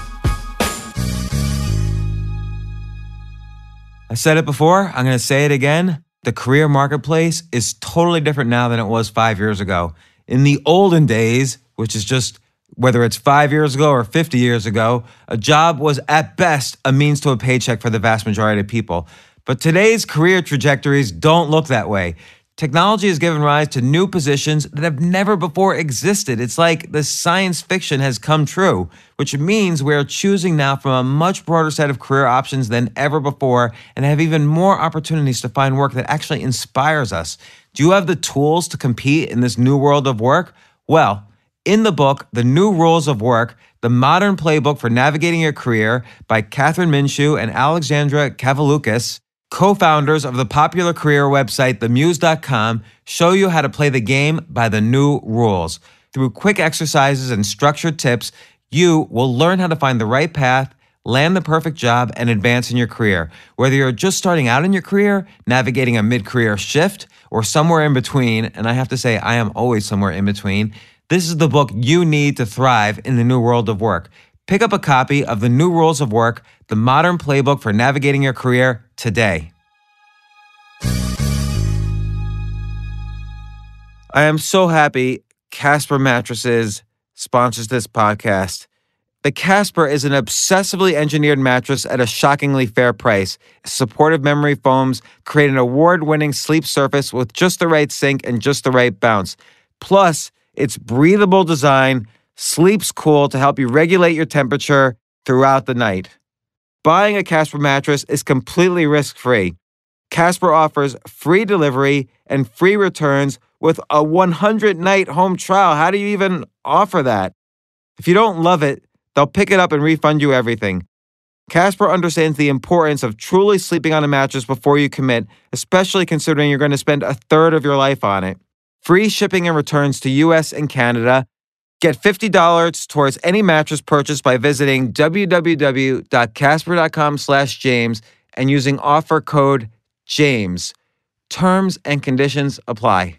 Speaker 1: I said it before, I'm going to say it again. The career marketplace is totally different now than it was five years ago. In the olden days, which is just whether it's five years ago or 50 years ago, a job was at best a means to a paycheck for the vast majority of people. But today's career trajectories don't look that way. Technology has given rise to new positions that have never before existed. It's like the science fiction has come true, which means we are choosing now from a much broader set of career options than ever before and have even more opportunities to find work that actually inspires us. Do you have the tools to compete in this new world of work? Well, in the book, The New Rules of Work, the modern playbook for navigating your career by Kathryn Minshew and Alexandra Cavoulacos, co founders of the popular career website, themuse.com, show you how to play the game by the new rules. Through quick exercises and structured tips, you will learn how to find the right path, land the perfect job, and advance in your career. Whether you're just starting out in your career, navigating a mid career shift, or somewhere in between, and I have to say, I am always somewhere in between, this is the book you need to thrive in the new world of work. Pick up a copy of The New Rules of Work, the modern playbook for navigating your career today. I am so happy Casper Mattresses sponsors this podcast. The Casper is an obsessively engineered mattress at a shockingly fair price. Supportive memory foams create an award winning sleep surface with just the right sink and just the right bounce. Plus, its breathable design sleeps cool to help you regulate your temperature throughout the night. Buying a Casper mattress is completely risk free. Casper offers free delivery and free returns with a 100 night home trial. How do you even offer that? If you don't love it, they'll pick it up and refund you everything. Casper understands the importance of truly sleeping on a mattress before you commit, especially considering you're going to spend a third of your life on it. Free shipping and returns to US and Canada. Get $50 towards any mattress purchase by visiting www.casper.com slash James and using offer code JAMES. Terms and conditions apply.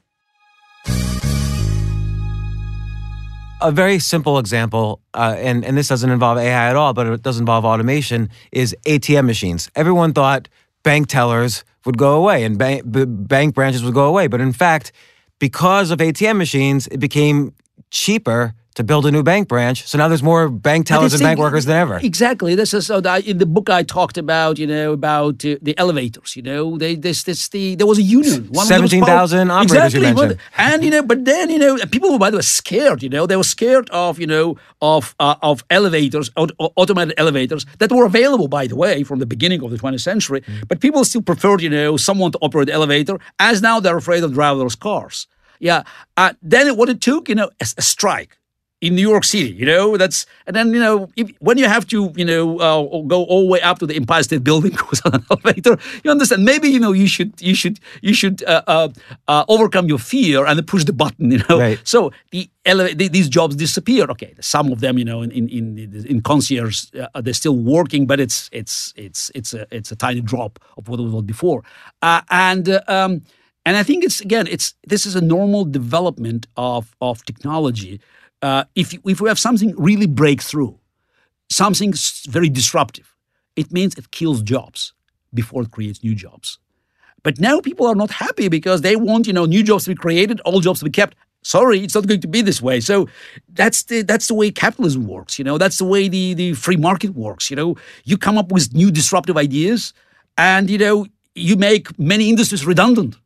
Speaker 1: A very simple example, uh, and, and this doesn't involve AI at all, but it does involve automation, is ATM machines. Everyone thought bank tellers would go away and bank, bank branches would go away. But in fact, because of ATM machines, it became cheaper to build a new bank branch. So now there's more bank tellers and bank workers than ever.
Speaker 4: Exactly. This is so that in the book I talked about, you know, about uh, the elevators. You know, they this this the there was a union.
Speaker 1: Seventeen thousand operators.
Speaker 4: Exactly.
Speaker 1: You mentioned.
Speaker 4: and you know, but then you know, people were by the way scared. You know, they were scared of you know of uh, of elevators, automated elevators that were available by the way from the beginning of the 20th century. Mm. But people still preferred you know someone to operate the elevator, as now they're afraid of driverless cars. Yeah. Uh, then what it took, you know, a, a strike in New York City. You know, that's and then you know if, when you have to you know uh, go all the way up to the Empire State Building goes on an elevator, you understand. Maybe you know you should you should you should uh, uh, uh overcome your fear and push the button. You know,
Speaker 1: right.
Speaker 4: so the, these jobs disappear. Okay, some of them you know in in in, in concierge uh, they're still working, but it's it's it's it's a it's a tiny drop of what it was before, uh, and. Um, and I think it's again, it's this is a normal development of of technology uh, if, if we have something really breakthrough, something very disruptive, it means it kills jobs before it creates new jobs. But now people are not happy because they want, you know, new jobs to be created, old jobs to be kept. Sorry, it's not going to be this way. So that's the that's the way capitalism works. You know, that's the way the the free market works. You know, you come up with new disruptive ideas, and you know you make many industries redundant.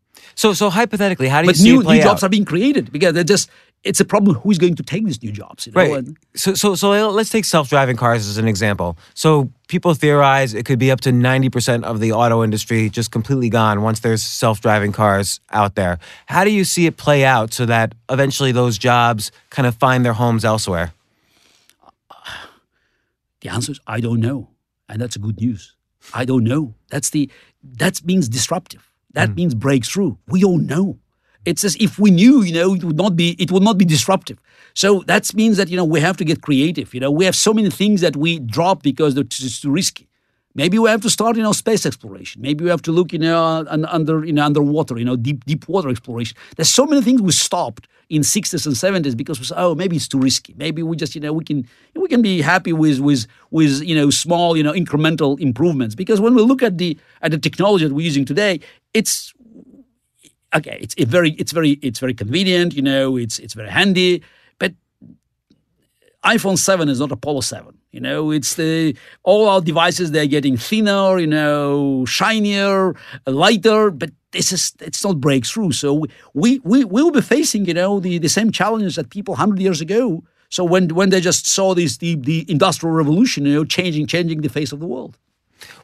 Speaker 1: So, so hypothetically, how do you
Speaker 4: but
Speaker 1: you
Speaker 4: new, new jobs
Speaker 1: out?
Speaker 4: are being created because they're just it's a problem who's going to take these new jobs you know?
Speaker 1: right. and so so so let's take self-driving cars as an example. So people theorize it could be up to 90% of the auto industry just completely gone once there's self-driving cars out there. How do you see it play out so that eventually those jobs kind of find their homes elsewhere?
Speaker 4: The answer is i don't know. And that's good news. I don't know. That's the that means disruptive that mm. means breakthrough we don't know it's as if we knew, you know, it would not be it would not be disruptive. So that means that you know we have to get creative. You know, we have so many things that we drop because it's too risky. Maybe we have to start, you know, space exploration. Maybe we have to look, you know, under, you know, underwater, you know, deep, deep water exploration. There's so many things we stopped in 60s and 70s because we said, oh, maybe it's too risky. Maybe we just, you know, we can, we can be happy with, with, with, you know, small, you know, incremental improvements. Because when we look at the, at the technology that we're using today, it's okay, it's it very it's very it's very convenient, you know, it's it's very handy, iPhone 7 is not Apollo 7. You know, it's the all our devices they're getting thinner, you know, shinier, lighter, but this is it's not breakthrough. So we we will be facing, you know, the, the same challenges that people 100 years ago. So when when they just saw this the, the industrial revolution, you know, changing changing the face of the world.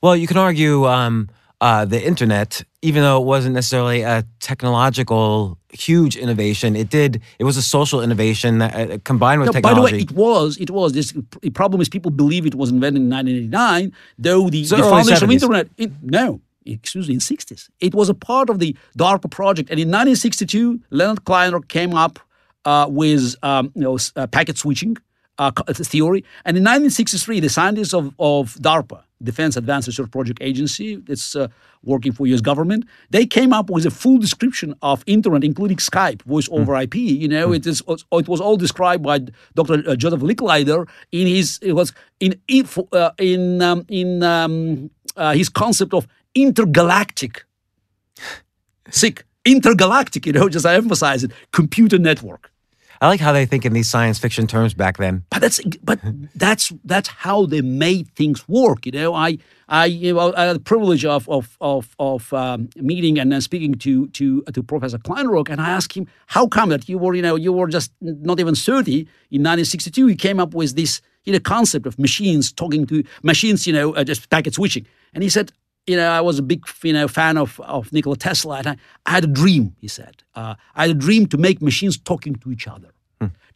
Speaker 1: Well, you can argue um, uh, the internet, even though it wasn't necessarily a technological huge innovation, it did. It was a social innovation that, uh, combined with
Speaker 4: no,
Speaker 1: technology.
Speaker 4: By the way, it was. It was. This the problem is people believe it was invented in 1989, though the,
Speaker 1: so
Speaker 4: the foundation
Speaker 1: 70s.
Speaker 4: of internet. It, no, excuse me, in 60s. It was a part of the DARPA project, and in 1962, Leonard Kleinrock came up uh, with um, you know uh, packet switching uh, theory. And in 1963, the scientists of, of DARPA, Defense Advanced Research Project Agency, it's uh, working for U.S. government, they came up with a full description of internet, including Skype, voice over IP. You know, it is it was all described by Dr. Joseph Licklider in his it was in in uh, in um, in um, uh, his concept of intergalactic sick intergalactic you know just i emphasize it computer network
Speaker 1: I like how they think in these science fiction terms back then.
Speaker 4: but that's but that's that's how they made things work you know i i you know i had the privilege of of of, of um, meeting and then speaking to to to professor kleinrock and i asked him how come that you were you know you were just not even 30 in 1962 he came up with this you know concept of machines talking to machines you know uh, just packet switching and he said you know, I was a big, you know, fan of, of Nikola Tesla, and I, I had a dream. He said, uh, I dream to make machines talking to each other.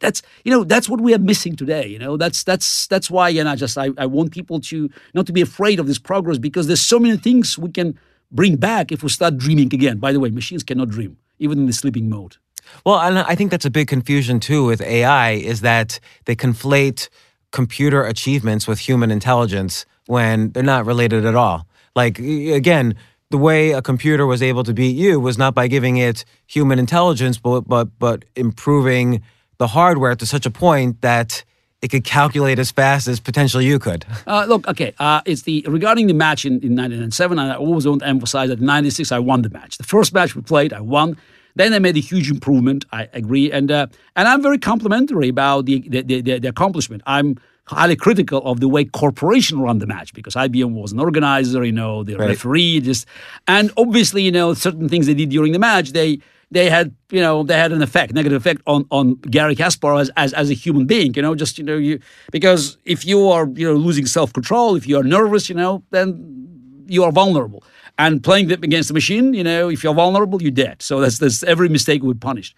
Speaker 4: That's, you know, that's what we are missing today. You know, that's that's that's why, and I just I, I want people to not to be afraid of this progress because there's so many things we can bring back if we start dreaming again. By the way, machines cannot dream even in the sleeping mode.
Speaker 1: Well, and I think that's a big confusion too with AI is that they conflate computer achievements with human intelligence when they're not related at all. Like again, the way a computer was able to beat you was not by giving it human intelligence, but but but improving the hardware to such a point that it could calculate as fast as potentially you could.
Speaker 4: Uh, look, okay, uh, it's the regarding the match in, in 1997. I always want to emphasize that in '96 I won the match. The first match we played, I won. Then I made a huge improvement. I agree, and uh, and I'm very complimentary about the the, the, the the accomplishment. I'm highly critical of the way corporation run the match because IBM was an organizer, you know, the
Speaker 1: Right.
Speaker 4: referee, just and obviously, you know, certain things they did during the match, they they had you know they had an effect, negative effect on on Garry Kasparov as, as as a human being, you know, just you know you because if you are you know losing self control, if you are nervous, you know, then you are vulnerable. And playing them against the machine, you know, if you're vulnerable, you're dead. So that's that's every mistake would punished.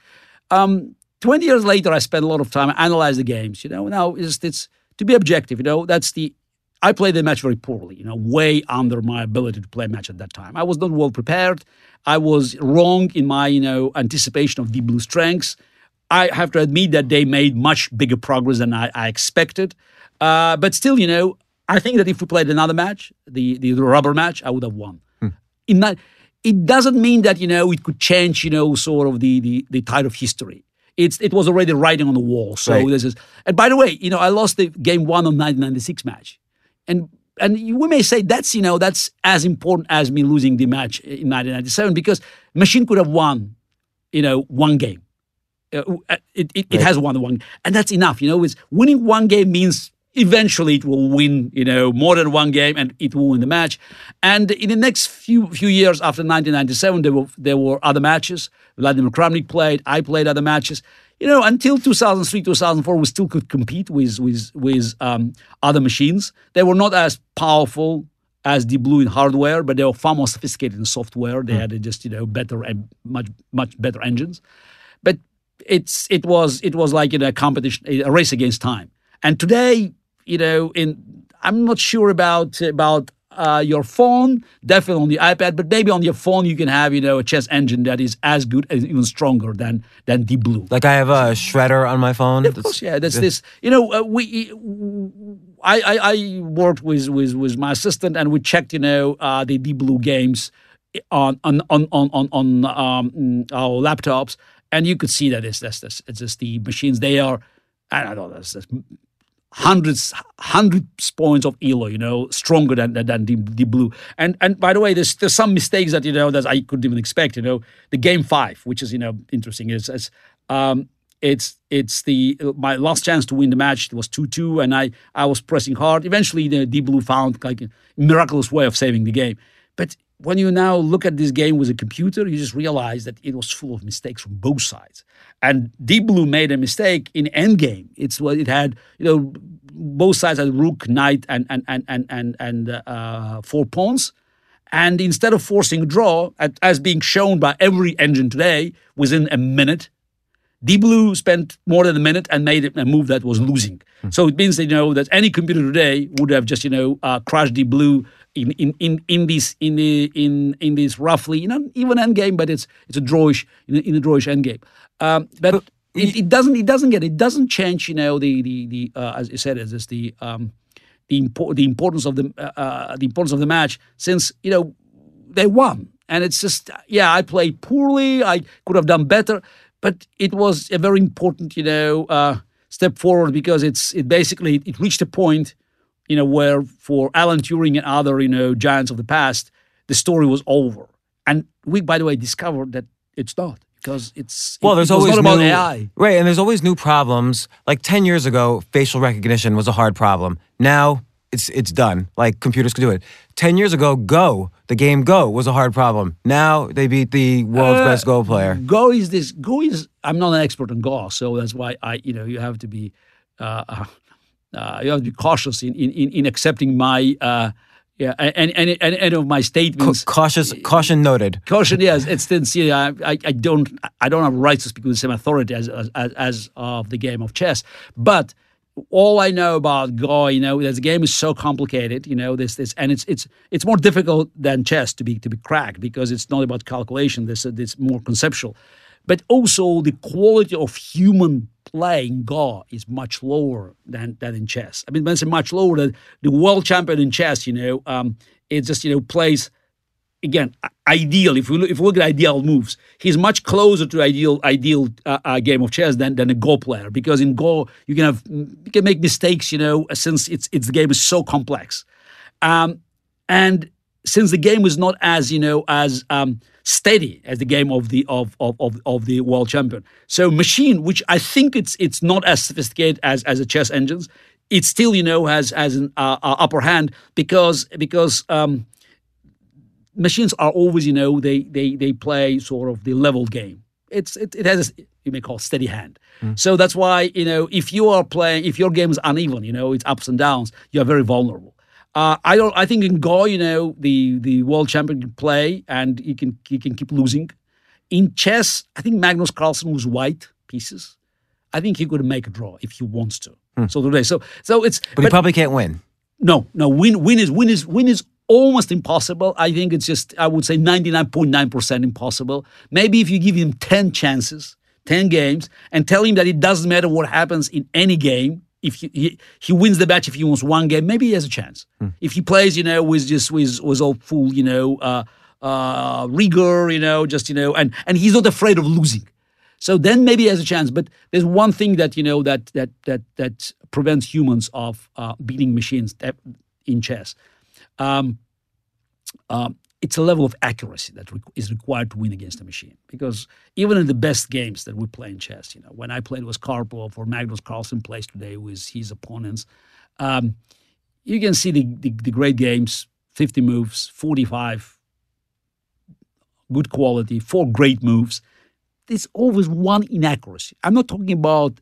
Speaker 4: Um, Twenty years later, I spent a lot of time analyze the games. You know, now it's it's to be objective. You know, that's the I played the match very poorly. You know, way under my ability to play a match at that time. I was not well prepared. I was wrong in my you know anticipation of Deep Blue strengths. I have to admit that they made much bigger progress than I, I expected. Uh, but still, you know, I think that if we played another match, the the, rubber match, I would have won. In that, it doesn't mean that you know it could change, you know, sort of the the, the tide of history. It's it was already writing on the wall. So
Speaker 1: Right.
Speaker 4: this is. And by the way, you know, I lost the game one of 1996 match, and and we may say that's you know that's as important as me losing the match in 1997 because machine could have won, you know, one game. Uh, it, it, it has won the one, and that's enough. You know, it's winning one game means eventually it will win. You know, more than one game, and it will win the match. And in the next few few years after 1997, there were there were other matches. Vladimir Kramnik played. I played other matches. You know, until 2003, 2004, we still could compete with with with um, other machines. They were not as powerful as Deep Blue in hardware, but they were far more sophisticated in software. They had just you know better and much much better engines. But it's it was it was like in a competition, a race against time. And today, you know, in I'm not sure about about uh, your phone, definitely on the iPad, but maybe on your phone you can have you know a chess engine that is as good and even stronger than than Deep Blue.
Speaker 1: Like I have a shredder on my phone.
Speaker 4: Of course, yeah. That's this. You know, uh, we. I, I I worked with with with my assistant, and we checked, you know, uh, the Deep Blue games on on on on on, um, our laptops, and you could see that it's that's this it's just the machines. They are, I don't know, that's, that's hundreds hundreds points of elo you know stronger than than, the, the blue. And and by the way there's there's some mistakes that you know that i couldn't even expect you know. The game five which is you know interesting is, is um it's it's the my last chance to win the match it was 2-2 and i i was pressing hard. Eventually the deep blue found like a miraculous way of saving the game. But when you now look at this game with a computer, you just realize that it was full of mistakes from both sides. And Deep Blue made a mistake in endgame. It's what it had, you know, both sides had rook, knight, and and and and and, and uh, four pawns. And instead of forcing a draw, at, as being shown by every engine today, within a minute, Deep Blue spent more than a minute and made a move that was losing. So it means that you know that any computer today would have just you know uh, crushed Deep Blue in in in in this in the in in this roughly you know even end game, but it's it's a drawish in a, in a drawish end game. Um, but it, it doesn't it doesn't get it doesn't change you know the the the uh, as you said is the um the import the importance of the uh, uh, the importance of the match since you know they won and it's just yeah I played poorly I could have done better but it was a very important you know uh, step forward because it's it basically it reached a point you know where for Alan Turing and other you know giants of the past the story was over and we by the way discovered that it's not because it's
Speaker 1: Well,
Speaker 4: it-
Speaker 1: there's
Speaker 4: it
Speaker 1: always
Speaker 4: about
Speaker 1: new,
Speaker 4: AI.
Speaker 1: right? And there's always new problems. Like ten years ago, facial recognition was a hard problem. Now it's it's done. Like computers can do it. Ten years ago, Go, the game Go, was a hard problem. Now they beat the world's
Speaker 4: Uh,
Speaker 1: best Go player.
Speaker 4: Go is this. Go is. I'm not an expert on Go, so that's why I. You know, you have to be. Uh, uh, you have to be cautious in in in, in accepting my. Uh, yeah, and and and any of my statements.
Speaker 1: Cautious, caution noted.
Speaker 4: Caution, yes, it's sincere. I, I, I don't, I don't have rights to speak with the same authority as, as, as of the game of chess. But all I know about Go, you know, this game is so complicated, you know, this, this, and it's, it's, it's more difficult than chess to be, to be cracked because it's not about calculation. This, it's more conceptual, but also the quality of human play in Go is much lower than, than in chess. I mean, when I say much lower, the, the world champion in chess, you know, um, it just, you know, plays again ideal. If we look, if we look at ideal moves he's much closer to ideal ideal uh, uh, game of chess than, than a go player. Because in go you can have you can make mistakes you know since it's it's the game is so complex. Um, and since the game is not as you know as um, steady as the game of the of, of of of the world champion so machine which i think it's it's not as sophisticated as as a chess engines it still you know has has an uh, uh, upper hand because because um, machines are always, you know, they they they play sort of the level game. It's it, it has a, you may call steady hand. So that's why you know if you are playing if your game is uneven, you know, it's ups and downs, you are very vulnerable. Uh, I don't. I think in Go, you know, the the world champion can play and he can he can keep losing. In chess, I think Magnus Carlsen was white pieces. I think he could make a draw if he wants to. So today, so so it's
Speaker 1: But, he probably can't win.
Speaker 4: no, no. Win, win is win is win is almost impossible. I think it's just I would say ninety nine point nine percent impossible. Maybe if you give him ten chances, ten games, and tell him that it doesn't matter what happens in any game. If he, he, he wins the match, if he wins one game, maybe he has a chance. If he plays, you know, with just with was all full, you know, uh, uh, rigor, you know, just you know, and and he's not afraid of losing. So then maybe he has a chance. But there's one thing that you know that that that that prevents humans of uh, beating machines in chess. Um, um, it's a level of accuracy that re- is required to win against a machine. Because even in the best games that we play in chess, you know, when I played with Karpov or Magnus Carlsen plays today with his opponents, um, you can see the, the the great games, 50 moves, 45, good quality, four great moves there's always one inaccuracy. I'm not talking about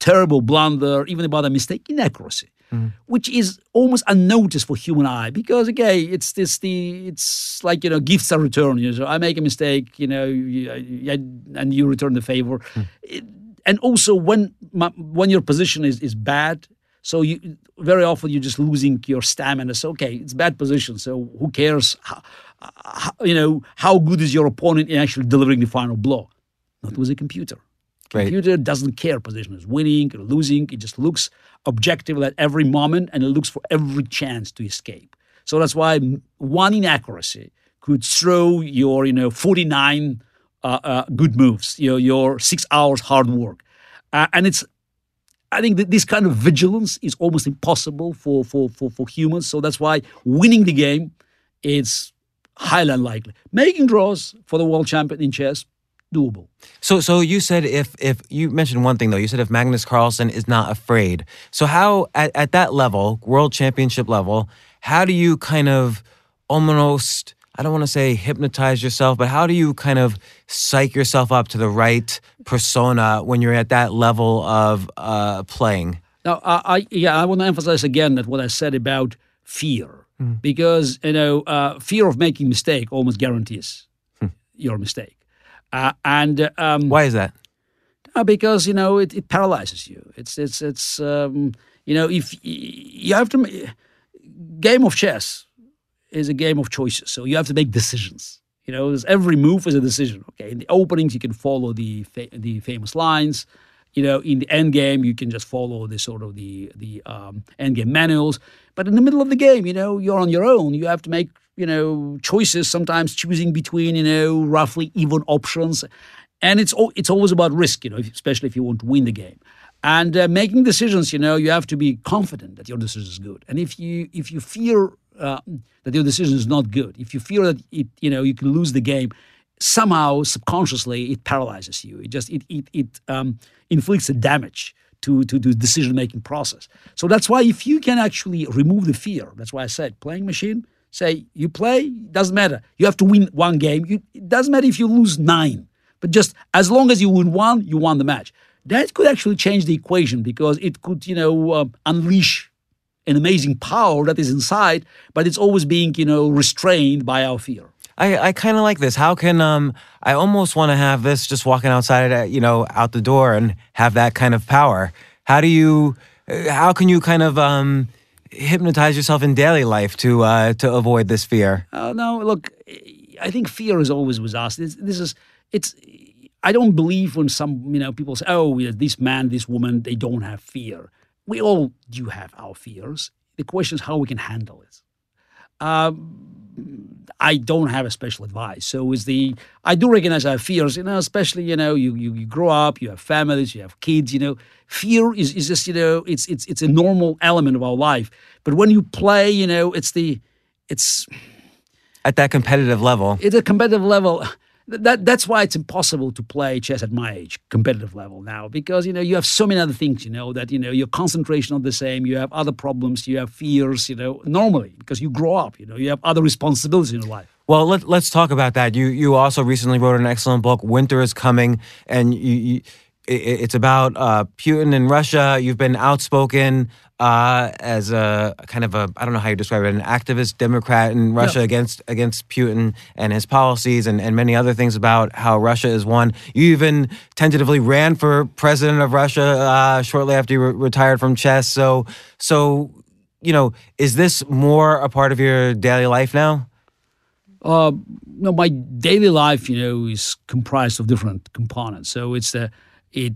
Speaker 4: terrible blunder, even about a mistake, inaccuracy, Mm-hmm. which is almost unnoticed for human eye because again, it's this the it's like you know gifts are returned. You know, so I make a mistake, you know, you, you- and you return the favor, hmm. It- and also when my, when your position is is bad. So you very often you're just losing your stamina. So okay, it's bad position. So who cares? How, how, you know how good is your opponent in actually delivering the final blow? not with a computer.
Speaker 1: Right.
Speaker 4: Computer doesn't care position is winning or losing. It just looks objective at every moment and it looks for every chance to escape. So that's why one inaccuracy could throw your, you know, 49 uh, uh, good moves, your, your six hours hard work. Uh, and it's, I think that this kind of vigilance is almost impossible for, for, for, for humans. So that's why winning the game is highly unlikely. Making draws for the world champion in chess, doable.
Speaker 1: So, so you said if if you mentioned one thing though, you said if Magnus Carlsen is not afraid. So how at, at that level, world championship level, how do you kind of almost I don't want to say hypnotize yourself, but how do you kind of psych yourself up to the right persona when you're at that level of uh, playing?
Speaker 4: Now, I, I yeah, I want to emphasize again that what I said about fear, because you know, uh, fear of making mistake almost guarantees your mistake, uh, and um,
Speaker 1: Why is that?
Speaker 4: uh, because you know it, it paralyzes you. It's it's it's um, you know if you have to. Game of chess is a game of choices, so you have to make decisions. You know, every move is a decision. Okay, in the openings you can follow the fa- the famous lines, you know, in the end game, you can just follow the sort of the the um, end game manuals. But in the middle of the game, you know, you're on your own. You have to make you know choices. Sometimes choosing between you know roughly even options, and it's it's always about risk. You know, especially if you want to win the game. And uh, making decisions, you know, you have to be confident that your decision is good. And if you if you fear uh, that your decision is not good, if you fear that it, you know, you can lose the game, somehow subconsciously it paralyzes you. It just it it it um, inflicts a damage to to the decision making process. So that's why if you can actually remove the fear, that's why I said playing machine. Say you play, doesn't matter. You have to win one game. You, it doesn't matter if you lose nine, but just as long as you win one, you won the match. That could actually change the equation because it could, you know, uh, unleash an amazing power that is inside, but it's always being, you know, restrained by our fear.
Speaker 1: I, I kind of like this. How can um I almost want to have this just walking outside, you know, out the door and have that kind of power. How do you? Uh, how can you kind of um hypnotize yourself in daily life to uh to avoid this fear?
Speaker 4: Uh, no, look, I think fear is always with us. This, this is it's. I don't believe when some you know people say, "Oh, this man, this woman, they don't have fear." We all do have our fears. The question is how we can handle it. Um, I don't have a special advice. So is the I do recognize I have fears, you know, especially, you know, you, you you grow up, you have families, you have kids, you know. Fear is, is just, you know, it's it's it's a normal element of our life. But when you play, you know, it's the it's
Speaker 1: at that competitive level.
Speaker 4: It's a competitive level that that's why it's impossible to play chess at my age, competitive level now, because you know you have so many other things. You know that you know your concentration not the same. You have other problems. You have fears. You know normally because you grow up. You know you have other responsibilities in your life.
Speaker 1: Well, let, let's talk about that. You you also recently wrote an excellent book, Winter is Coming, and you, you it's about uh, Putin and Russia. You've been outspoken uh, as a kind of a I don't know how you describe it, an activist Democrat in Russia yeah. against against Putin and his policies and, and many other things about how Russia is one. You even tentatively ran for president of Russia uh, shortly after you re- retired from chess. So so you know, is this more a part of your daily life now?
Speaker 4: Uh, no, my daily life, you know, is comprised of different components. So it's the it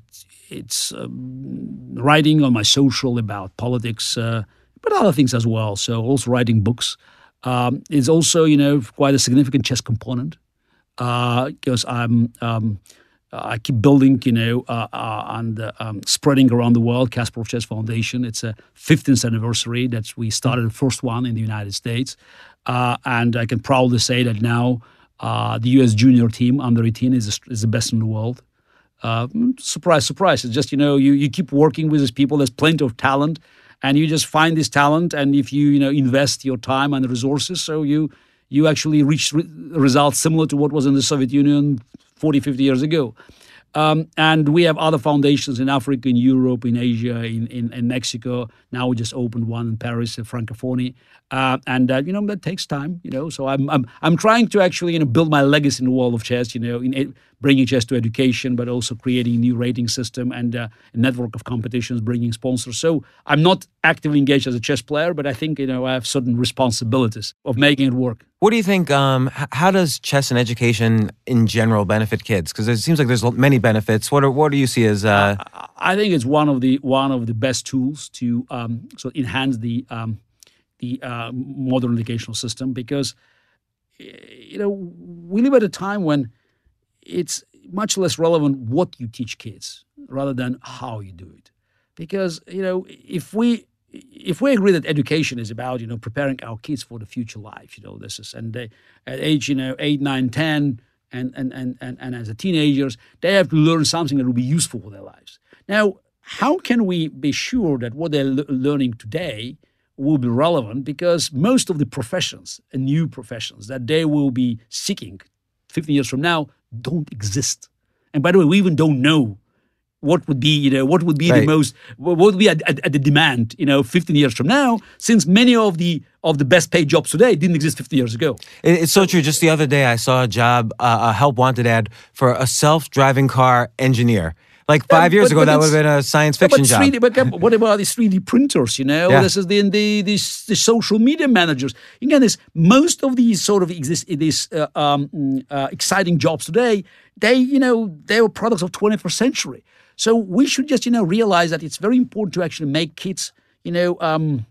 Speaker 4: it's um, writing on my social about politics, uh, but other things as well. So also writing books. Um, it's also you know quite a significant chess component because uh, I'm. Um, I keep building, you know, uh, uh, and uh, um, spreading around the world. Kasparov Chess Foundation. It's a 15th anniversary that we started the first one in the United States, uh, and I can proudly say that now uh, the U.S. junior team under 18 is is the best in the world. Uh, surprise, surprise. It's just, you know, you, you keep working with these people. There's plenty of talent and you just find this talent. And if you, you know, invest your time and resources, so you, you actually reach re- results similar to what was in the Soviet Union 40, 50 years ago. Um, and we have other foundations in Africa, in Europe, in Asia, in, in, in Mexico. Now we just opened one in Paris, in Francophonie. Uh, and uh, you know that takes time, you know. So I'm I'm I'm trying to actually you know build my legacy in the world of chess, you know, in bringing chess to education, but also creating a new rating system and uh, a network of competitions, bringing sponsors. So I'm not actively engaged as a chess player, but I think you know I have certain responsibilities of making it work.
Speaker 1: What do you think? Um, how does chess and education in general benefit kids? Because it seems like there's many benefits. What are, what do you see as? Uh...
Speaker 4: I think it's one of the one of the best tools to um, so enhance the um, the uh, modern educational system because you know we live at a time when it's much less relevant what you teach kids rather than how you do it. Because you know if we if we agree that education is about you know preparing our kids for the future life you know this is and they at age you know 8 9 10 and and and and, and as a teenagers they have to learn something that will be useful for their lives. Now how can we be sure that what they're learning today will be relevant because most of the professions and new professions that they will be seeking 15 years from now don't exist. And by the way, we even don't know what would be, you know, what would be right. the most, what would be at, at, at, the demand, you know, 15 years from now, since many of the of the best paid jobs today didn't exist 50 years ago.
Speaker 1: It's so true. Just the other day, I saw a job, uh, a help wanted ad for a self driving car engineer. Like five years but, ago, but that would have been a science fiction
Speaker 4: yeah, 3D, job. But what about these 3D printers? You know, yeah. this is the, the the, the social media managers. Again, this most of these sort of exist these uh, um, uh, exciting jobs today. They, you know, they were products of 21st century. So we should just, you know, realize that it's very important to actually make kids, you know, um,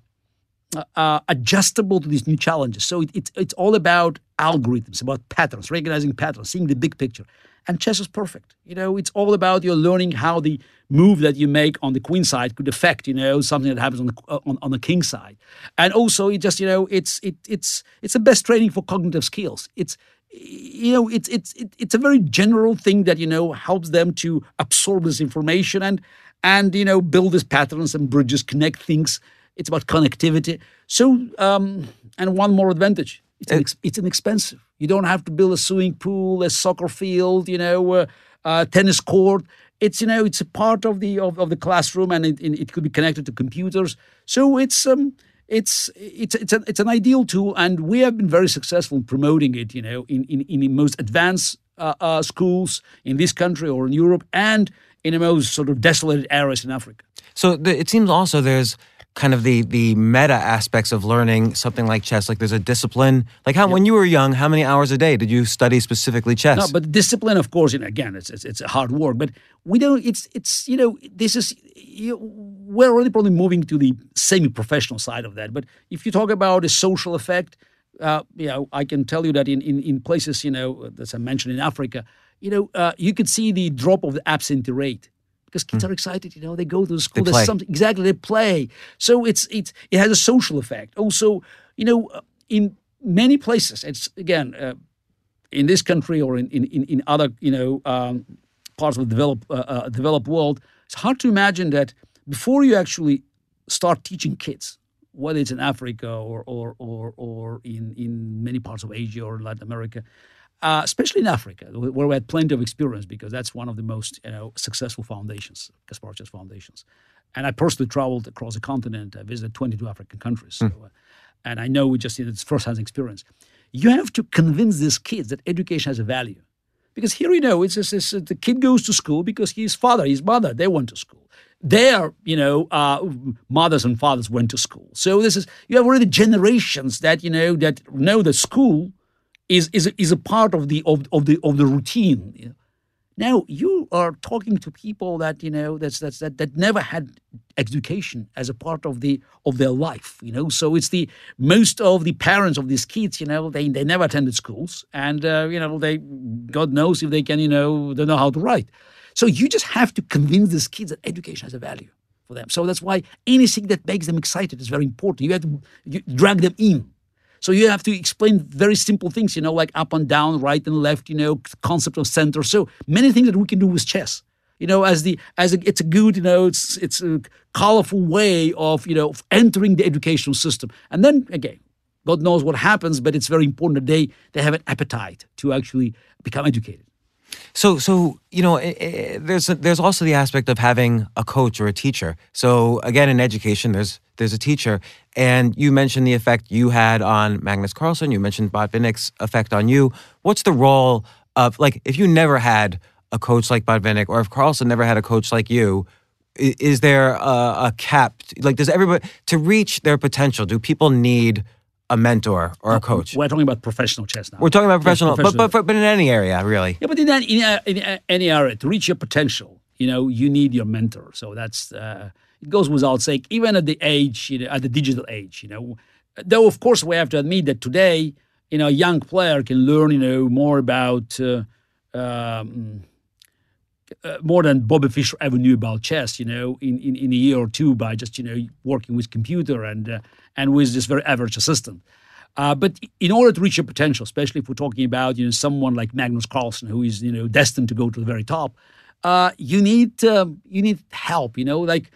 Speaker 4: uh, uh, adjustable to these new challenges. So it, it's it's all about algorithms, about patterns, recognizing patterns, seeing the big picture. And chess is perfect. You know, it's all about you learning how the move that you make on the queen side could affect, you know, something that happens on the uh, on, on the king side. And also, it just you know, it's it it's it's the best training for cognitive skills. It's you know, it's it's it, it's a very general thing that you know helps them to absorb this information and and you know build these patterns and bridges, connect things. It's about connectivity. So, um, and one more advantage: it's, it, it's inexpensive. You don't have to build a swimming pool, a soccer field, you know, a, a tennis court. It's you know, it's a part of the of, of the classroom, and it, it could be connected to computers. So it's um, it's it's it's, a, it's an ideal tool, and we have been very successful in promoting it. You know, in in, in the most advanced uh, uh, schools in this country or in Europe, and in the most sort of desolated areas in Africa.
Speaker 1: So the, it seems also there's kind of the the meta aspects of learning something like chess like there's a discipline like how when you were young how many hours a day did you study specifically chess?
Speaker 4: No but discipline of course and again it's it's, it's hard work but we don't it's it's you know this is you, we're already probably moving to the semi-professional side of that but if you talk about a social effect uh, you know i can tell you that in in, in places you know as i mentioned in africa you know uh, you could see the drop of the absentee rate because kids mm. are excited. You know, they go to the school. There's something exactly they play. So it's it it has a social effect. Also, you know, uh, in many places, it's again uh, in this country or in in in other you know um, parts of the developed uh, uh, developed world. It's hard to imagine that before you actually start teaching kids, whether it's in Africa or or or, or in in many parts of Asia or Latin America, uh, especially in Africa, where we had plenty of experience because that's one of the most you know, successful foundations, Kasparov Chess foundations. And I personally traveled across the continent. I visited 22 African countries. So, mm. uh, and I know we just know, it's first-hand experience. You have to convince these kids that education has a value. Because here, you know, it's just, it's, the kid goes to school because his father, his mother, they went to school. Their, you know, uh, mothers and fathers went to school. So this is, you have already generations that, you know, that know that school is is is a part of the of, of the of the routine. Now you are talking to people that you know that's that's that that never had education as a part of the of their life. You know, so it's the most of the parents of these kids. You know, they they never attended schools, and uh, you know they God knows if they can you know they know how to write. So you just have to convince these kids that education has a value for them. So that's why anything that makes them excited is very important. You have to you drag them in so you have to explain very simple things, you know, like up and down, right and left, you know, concept of center. So many things that we can do with chess. You know, as the as a, it's a good, you know, it's it's a colorful way of you know of entering the educational system. And then again, God knows what happens, but it's very important that they they have an appetite to actually become educated.
Speaker 1: So, so you know, it, it, there's a, there's also the aspect of having a coach or a teacher. So again, in education, there's there's a teacher, and you mentioned the effect you had on Magnus Carlsen. You mentioned Botvinnik's effect on you. What's the role of like if you never had a coach like Botvinnik, or if Carlsen never had a coach like you? Is there a, a cap? Like, does everybody to reach their potential? Do people need a mentor or a coach.
Speaker 4: We're talking about professional chess now.
Speaker 1: We're talking about professional, yes, professional. But, but but in any area, really.
Speaker 4: Yeah, but in, that, in, uh, in any area, to reach your potential, you know, you need your mentor. So that's uh, it goes without saying. Even at the age, you know, at the digital age, you know, though of course we have to admit that today, you know, a young player can learn, you know, more about. Uh, um, uh, more than Bobby Fischer ever knew about chess, you know, in, in, in a year or two by just, you know, working with computer and uh, and with this very average assistant. Uh, but in order to reach your potential, especially if we're talking about, you know, someone like Magnus Carlsen, who is, you know, destined to go to the very top, uh, you need um, you need help, you know, like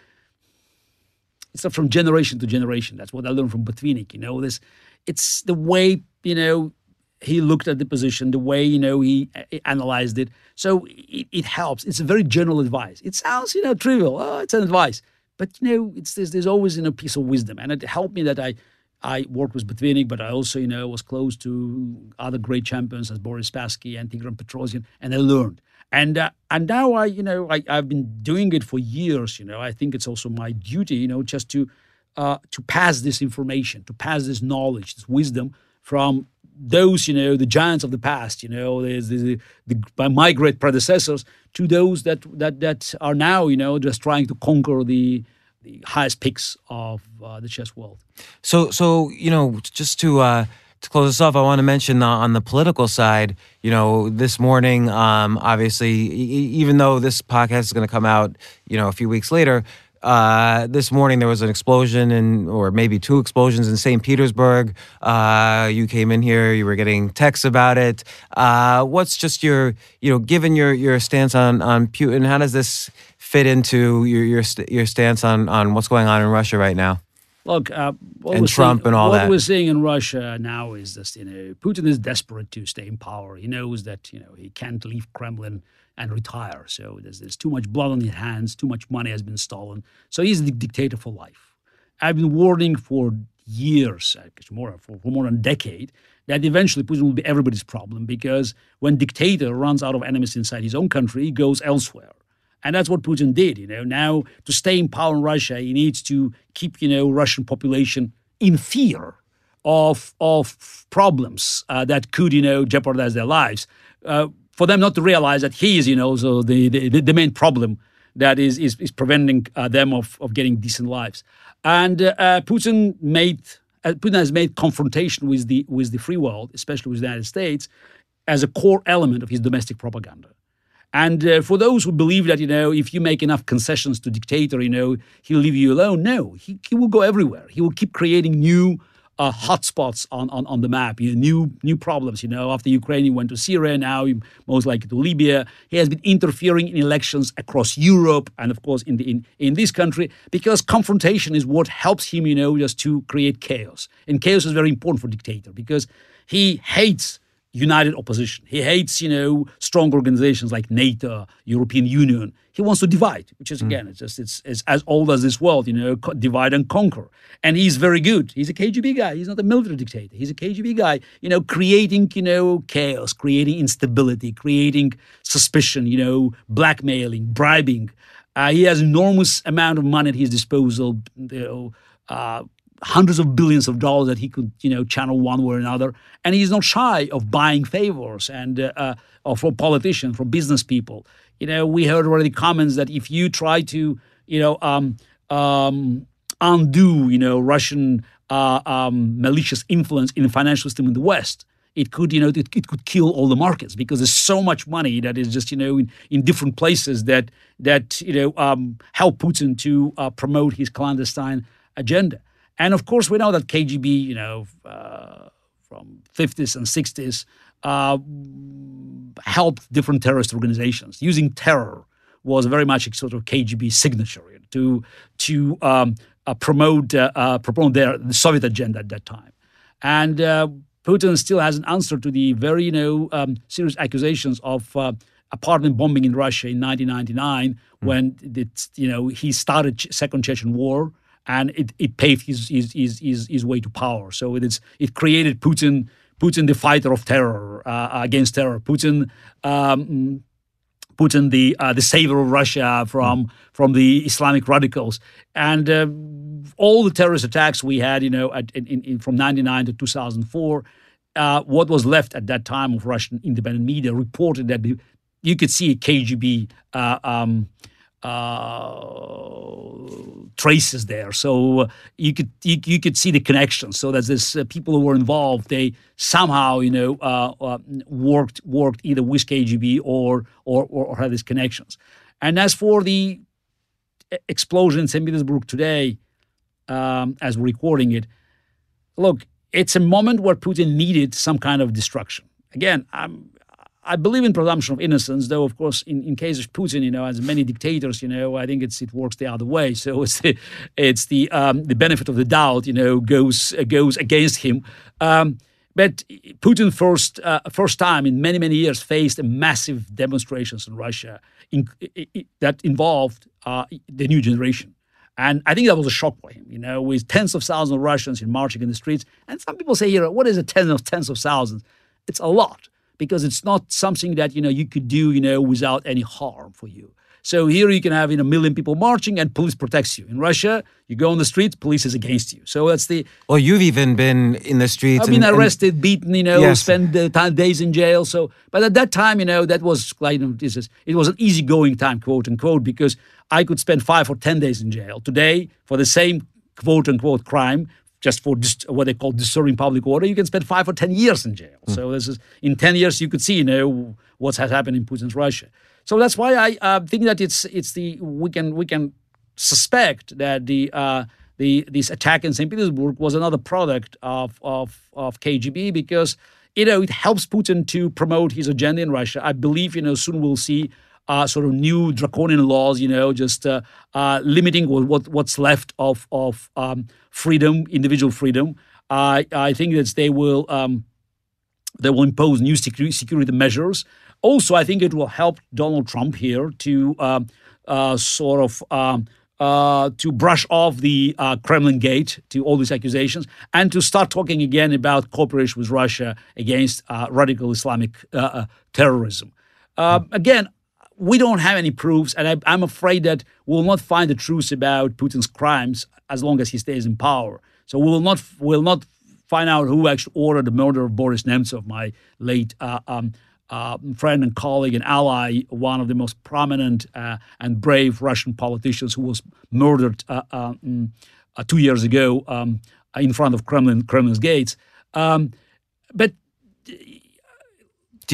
Speaker 4: it's not from generation to generation. That's what I learned from Botvinnik, you know, this it's the way, you know, he looked at the position, the way you know he, analyzed it. So it, it, helps. It's a very general advice. It sounds you know trivial. Oh, it's an advice, but you know it's there's, there's always you know piece of wisdom, and it helped me that I I worked with Botvinnik, but I also you know was close to other great champions as Boris Spassky and Tigran Petrosyan, and I learned. And uh, and now I you know I, I've been doing it for years. You know I think it's also my duty you know just to uh, to pass this information, to pass this knowledge, this wisdom from those, you know, the giants of the past, you know, the, the, the my great predecessors to those that that that are now, you know, just trying to conquer the the highest peaks of uh, the chess world.
Speaker 1: So, so you know, just to uh, to close this off, I want to mention uh, on the political side, you know, this morning, um, obviously, e- even though this podcast is going to come out, you know, a few weeks later. Uh, this morning there was an explosion in, or maybe two explosions in St. Petersburg. Uh, you came in here, you were getting texts about it. Uh, what's just your, you know, given your your stance on on Putin, how does this fit into your your your stance on on what's going on in Russia right now?
Speaker 4: Look, uh, what
Speaker 1: And Trump
Speaker 4: seeing,
Speaker 1: and all
Speaker 4: what
Speaker 1: that.
Speaker 4: we're seeing in Russia now is just you know Putin is desperate to stay in power. He knows that you know he can't leave Kremlin and retire. So there's there's too much blood on his hands. Too much money has been stolen. So he's the dictator for life. I've been warning for years, more for, for more than a decade, that eventually Putin will be everybody's problem because when dictator runs out of enemies inside his own country, he goes elsewhere. And that's what Putin did, you know. Now to stay in power in Russia, he needs to keep, you know, Russian population in fear of of problems uh, that could, you know, jeopardize their lives. Uh, for them not to realize that he is, you know, so the the, the main problem that is is, is preventing uh, them of, of getting decent lives. And uh, uh, Putin made uh, Putin has made confrontation with the with the free world, especially with the United States, as a core element of his domestic propaganda. And uh, for those who believe that, you know, if you make enough concessions to dictator, you know, he'll leave you alone. No, he, he will go everywhere. He will keep creating new uh, hotspots on, on, on the map, you know, new new problems. You know, after Ukraine, he went to Syria. Now, he most likely to Libya. He has been interfering in elections across Europe and, of course, in the in, in this country because confrontation is what helps him, you know, just to create chaos. And chaos is very important for dictator because he hates united opposition. He hates, you know, strong organizations like NATO, European Union. He wants to divide, which is again, it's just it's, it's as old as this world, you know, divide and conquer. And he's very good. He's a KGB guy. He's not a military dictator. He's a KGB guy, you know, creating, you know, chaos, creating instability, creating suspicion, you know, blackmailing, bribing. Uh, he has enormous amount of money at his disposal. You know, uh, hundreds of billions of dollars that he could, you know, channel one way or another. And he's not shy of buying favors and uh, uh, or from politicians, from business people. You know, we heard already comments that if you try to, you know, um, um, undo, you know, Russian uh, um, malicious influence in the financial system in the West, it could, you know, it, it could kill all the markets because there's so much money that is just, you know, in, in different places that that you know um, help Putin to uh, promote his clandestine agenda. And of course, we know that KGB, you know, uh, from 50s and 60s, uh, helped different terrorist organizations. Using terror was very much a sort of KGB signature to to um, uh, promote uh, uh, promote their the Soviet agenda at that time. And uh, Putin still has an answer to the very you know um, serious accusations of uh, apartment bombing in Russia in 1999 when it, you know he started Second Chechen War and it, it paved his, his, his, his, his way to power. So it is it created Putin Putin the fighter of terror uh, against terror. Putin. Um, Putin, the uh, the savior of Russia from from the Islamic radicals, and uh, all the terrorist attacks we had, you know, at, in, in, from '99 to 2004. Uh, what was left at that time of Russian independent media reported that you could see a KGB uh, um, traces there. So uh, you could you, you could see the connections. So that this uh, people who were involved, they somehow you know uh, uh, worked worked either with KGB or or or, or had these connections. And as for the explosion in St. Petersburg today, um, as we're recording it, look, it's a moment where Putin needed some kind of destruction. Again, I'm, I believe in presumption of innocence, though, of course, in, in case of Putin, you know, as many dictators, you know, I think it's it works the other way. So it's the it's the um, the benefit of the doubt, you know, goes uh, goes against him. Um, but Putin first uh, first time in many many years faced a massive demonstrations in Russia in, i- i- that involved uh, the new generation. And I think that was a shock for him, you know, with tens of thousands of Russians in marching in the streets. And some people say here, what is a tens of tens of thousands? It's a lot. Because it's not something that you know you could do you know without any harm for you. So here you can have you know, a million people marching and police protects you. In Russia, you go on the streets, police is against you. So that's the.
Speaker 1: Well, you've even been in the streets.
Speaker 4: I've been
Speaker 1: and- and-
Speaker 4: arrested, beaten, you know,
Speaker 1: Yes.
Speaker 4: spent uh, time, days in jail. So, but at that time, you know, that was like, you know, this is, it was an easygoing time, quote unquote, because I could spend five or 10 days in jail. Today, for the same quote unquote crime, just for what they call disturbing public order, you can spend five or 10 years in jail. So this is, in 10 years, you could see, you know, what's has happened in Putin's Russia. So that's why I uh, think that it's, it's the, we can, we can suspect that the, uh, the this attack in St. Petersburg was another product of, of, of KGB because you know it helps Putin to promote his agenda in Russia. I believe you know soon we'll see uh, sort of new draconian laws, you know, just uh, uh, limiting what, what what's left of of um, freedom, individual freedom. I think that they will. Um, they will impose new secu- security measures. Also, I think it will help Donald Trump here to um, uh, sort of um, uh, to brush off the uh, Kremlin gate to all these accusations and to start talking again about cooperation with Russia against uh, radical Islamic uh, uh, terrorism. Um, again, we don't have any proofs, and I, I'm afraid that we'll not find the truth about Putin's crimes as long as he stays in power. So we will not will not find out who actually ordered the murder of Boris Nemtsov, my late uh, um, uh, friend and colleague and ally, one of the most prominent uh, and brave Russian politicians who was murdered uh, mm, uh, two years ago um, in front of Kremlin Kremlin's gates. Um, but
Speaker 1: Do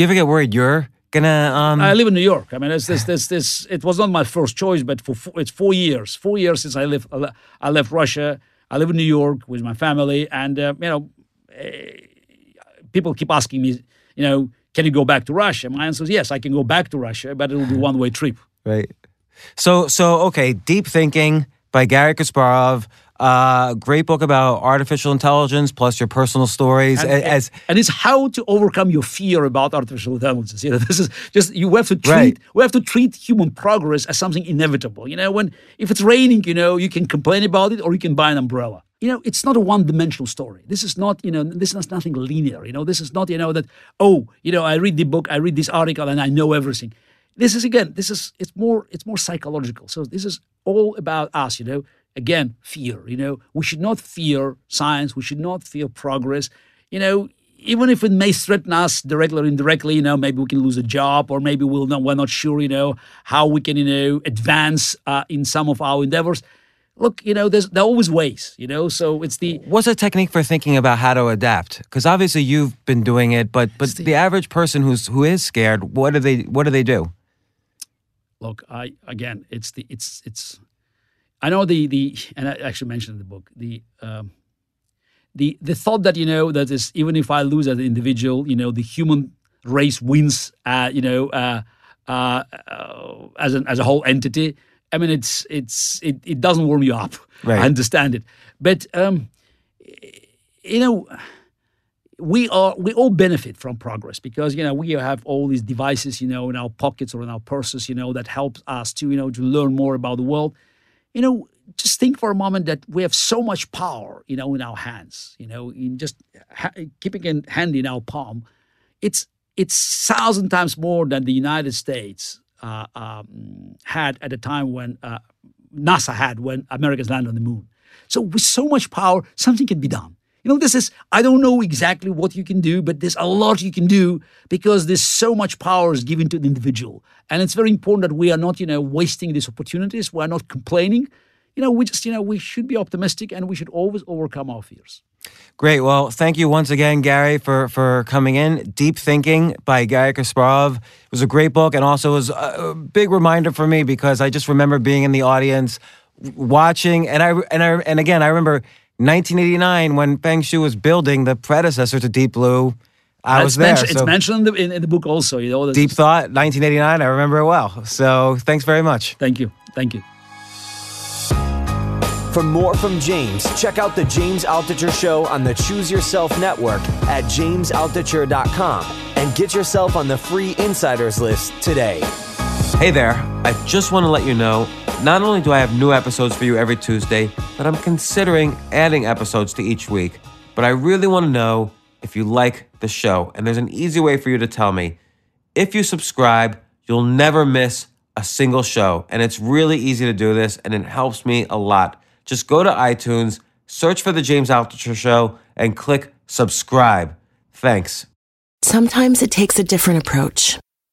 Speaker 1: you ever get worried you're gonna? Um,
Speaker 4: I live in New York. I mean, it's this, this, this. It was not my first choice, but for four, it's four years. Four years since I left. I left Russia. I live in New York with my family, and uh, you know, eh, people keep asking me, you know, can you go back to Russia? My answer is yes, I can go back to Russia, but it will be one way trip.
Speaker 1: Right. So so okay, Deep Thinking by Garry Kasparov. Uh, great book about artificial intelligence plus your personal stories.
Speaker 4: And,
Speaker 1: as
Speaker 4: and it's how to overcome your fear about artificial intelligence. You know, this is just you have to treat
Speaker 1: Right.
Speaker 4: we have to treat human progress as something inevitable. You know, when if it's raining, you know, you can complain about it or you can buy an umbrella. You know, it's not a one-dimensional story. This is not, you know, this is nothing linear. You know, this is not, you know, that oh, you know, I read the book, I read this article, and I know everything. This is again, this is it's more it's more psychological. So this is all about us. You know, again, fear. You know, we should not fear science. We should not fear progress. You know, even if it may threaten us directly or indirectly, you know, maybe we can lose a job, or maybe we'll not, we're not sure, you know, how we can, you know, advance uh, in some of our endeavors. Look, you know, there's there are always ways, you know. So it's the
Speaker 1: what's a technique for thinking about how to adapt? Because obviously you've been doing it, but but the average person who's who is scared, what do they what do they do?
Speaker 4: look i again it's the it's it's i know the the and i actually mentioned in the book the um the the thought that you know that is even if i lose as an individual you know the human race wins uh you know uh uh, uh as an as a whole entity i mean it's it's it, it doesn't warm you up.
Speaker 1: Right.
Speaker 4: i understand it. But um you know we are we all benefit from progress because you know we have all these devices you know in our pockets or in our purses you know that helps us to you know to learn more about the world you know just think for a moment that we have so much power you know in our hands you know in just ha- keeping it hand in our palm. It's it's thousand times more than the united states uh, um, had at the time when uh, nasa had when americans landed on the moon. So with so much power something can be done you know, this is, I don't know exactly what you can do, but there's a lot you can do because there's so much power is given to the individual. And it's very important that we are not, you know, wasting these opportunities. We're not complaining. You know, we just, you know, we should be optimistic and we should always overcome our fears.
Speaker 1: Great. Well, thank you once again, Garry, for for coming in. Deep Thinking by Garry Kasparov it was a great book, and also was a big reminder for me because I just remember being in the audience, watching, and I and I and again I remember 1989 when Feng Hsu was building the predecessor to Deep Blue. I was
Speaker 4: it's
Speaker 1: there.
Speaker 4: mentioned, it's mentioned in the, in, in the book also, you know.
Speaker 1: Deep Thought, 1989. I remember it well. So thanks very much.
Speaker 4: Thank you. Thank you.
Speaker 3: For more from James, check out the James Altucher Show on the Choose Yourself Network at jamesaltucher.com and get yourself on the free insiders list today.
Speaker 1: Hey there, I just want to let you know not only do I have new episodes for you every Tuesday, but I'm considering adding episodes to each week. But I really want to know if you like the show. And there's an easy way for you to tell me. If you subscribe, you'll never miss a single show. And it's really easy to do this, and it helps me a lot. Just go to iTunes, search for The James Altucher Show, and click subscribe. Thanks.
Speaker 5: Sometimes it takes a different approach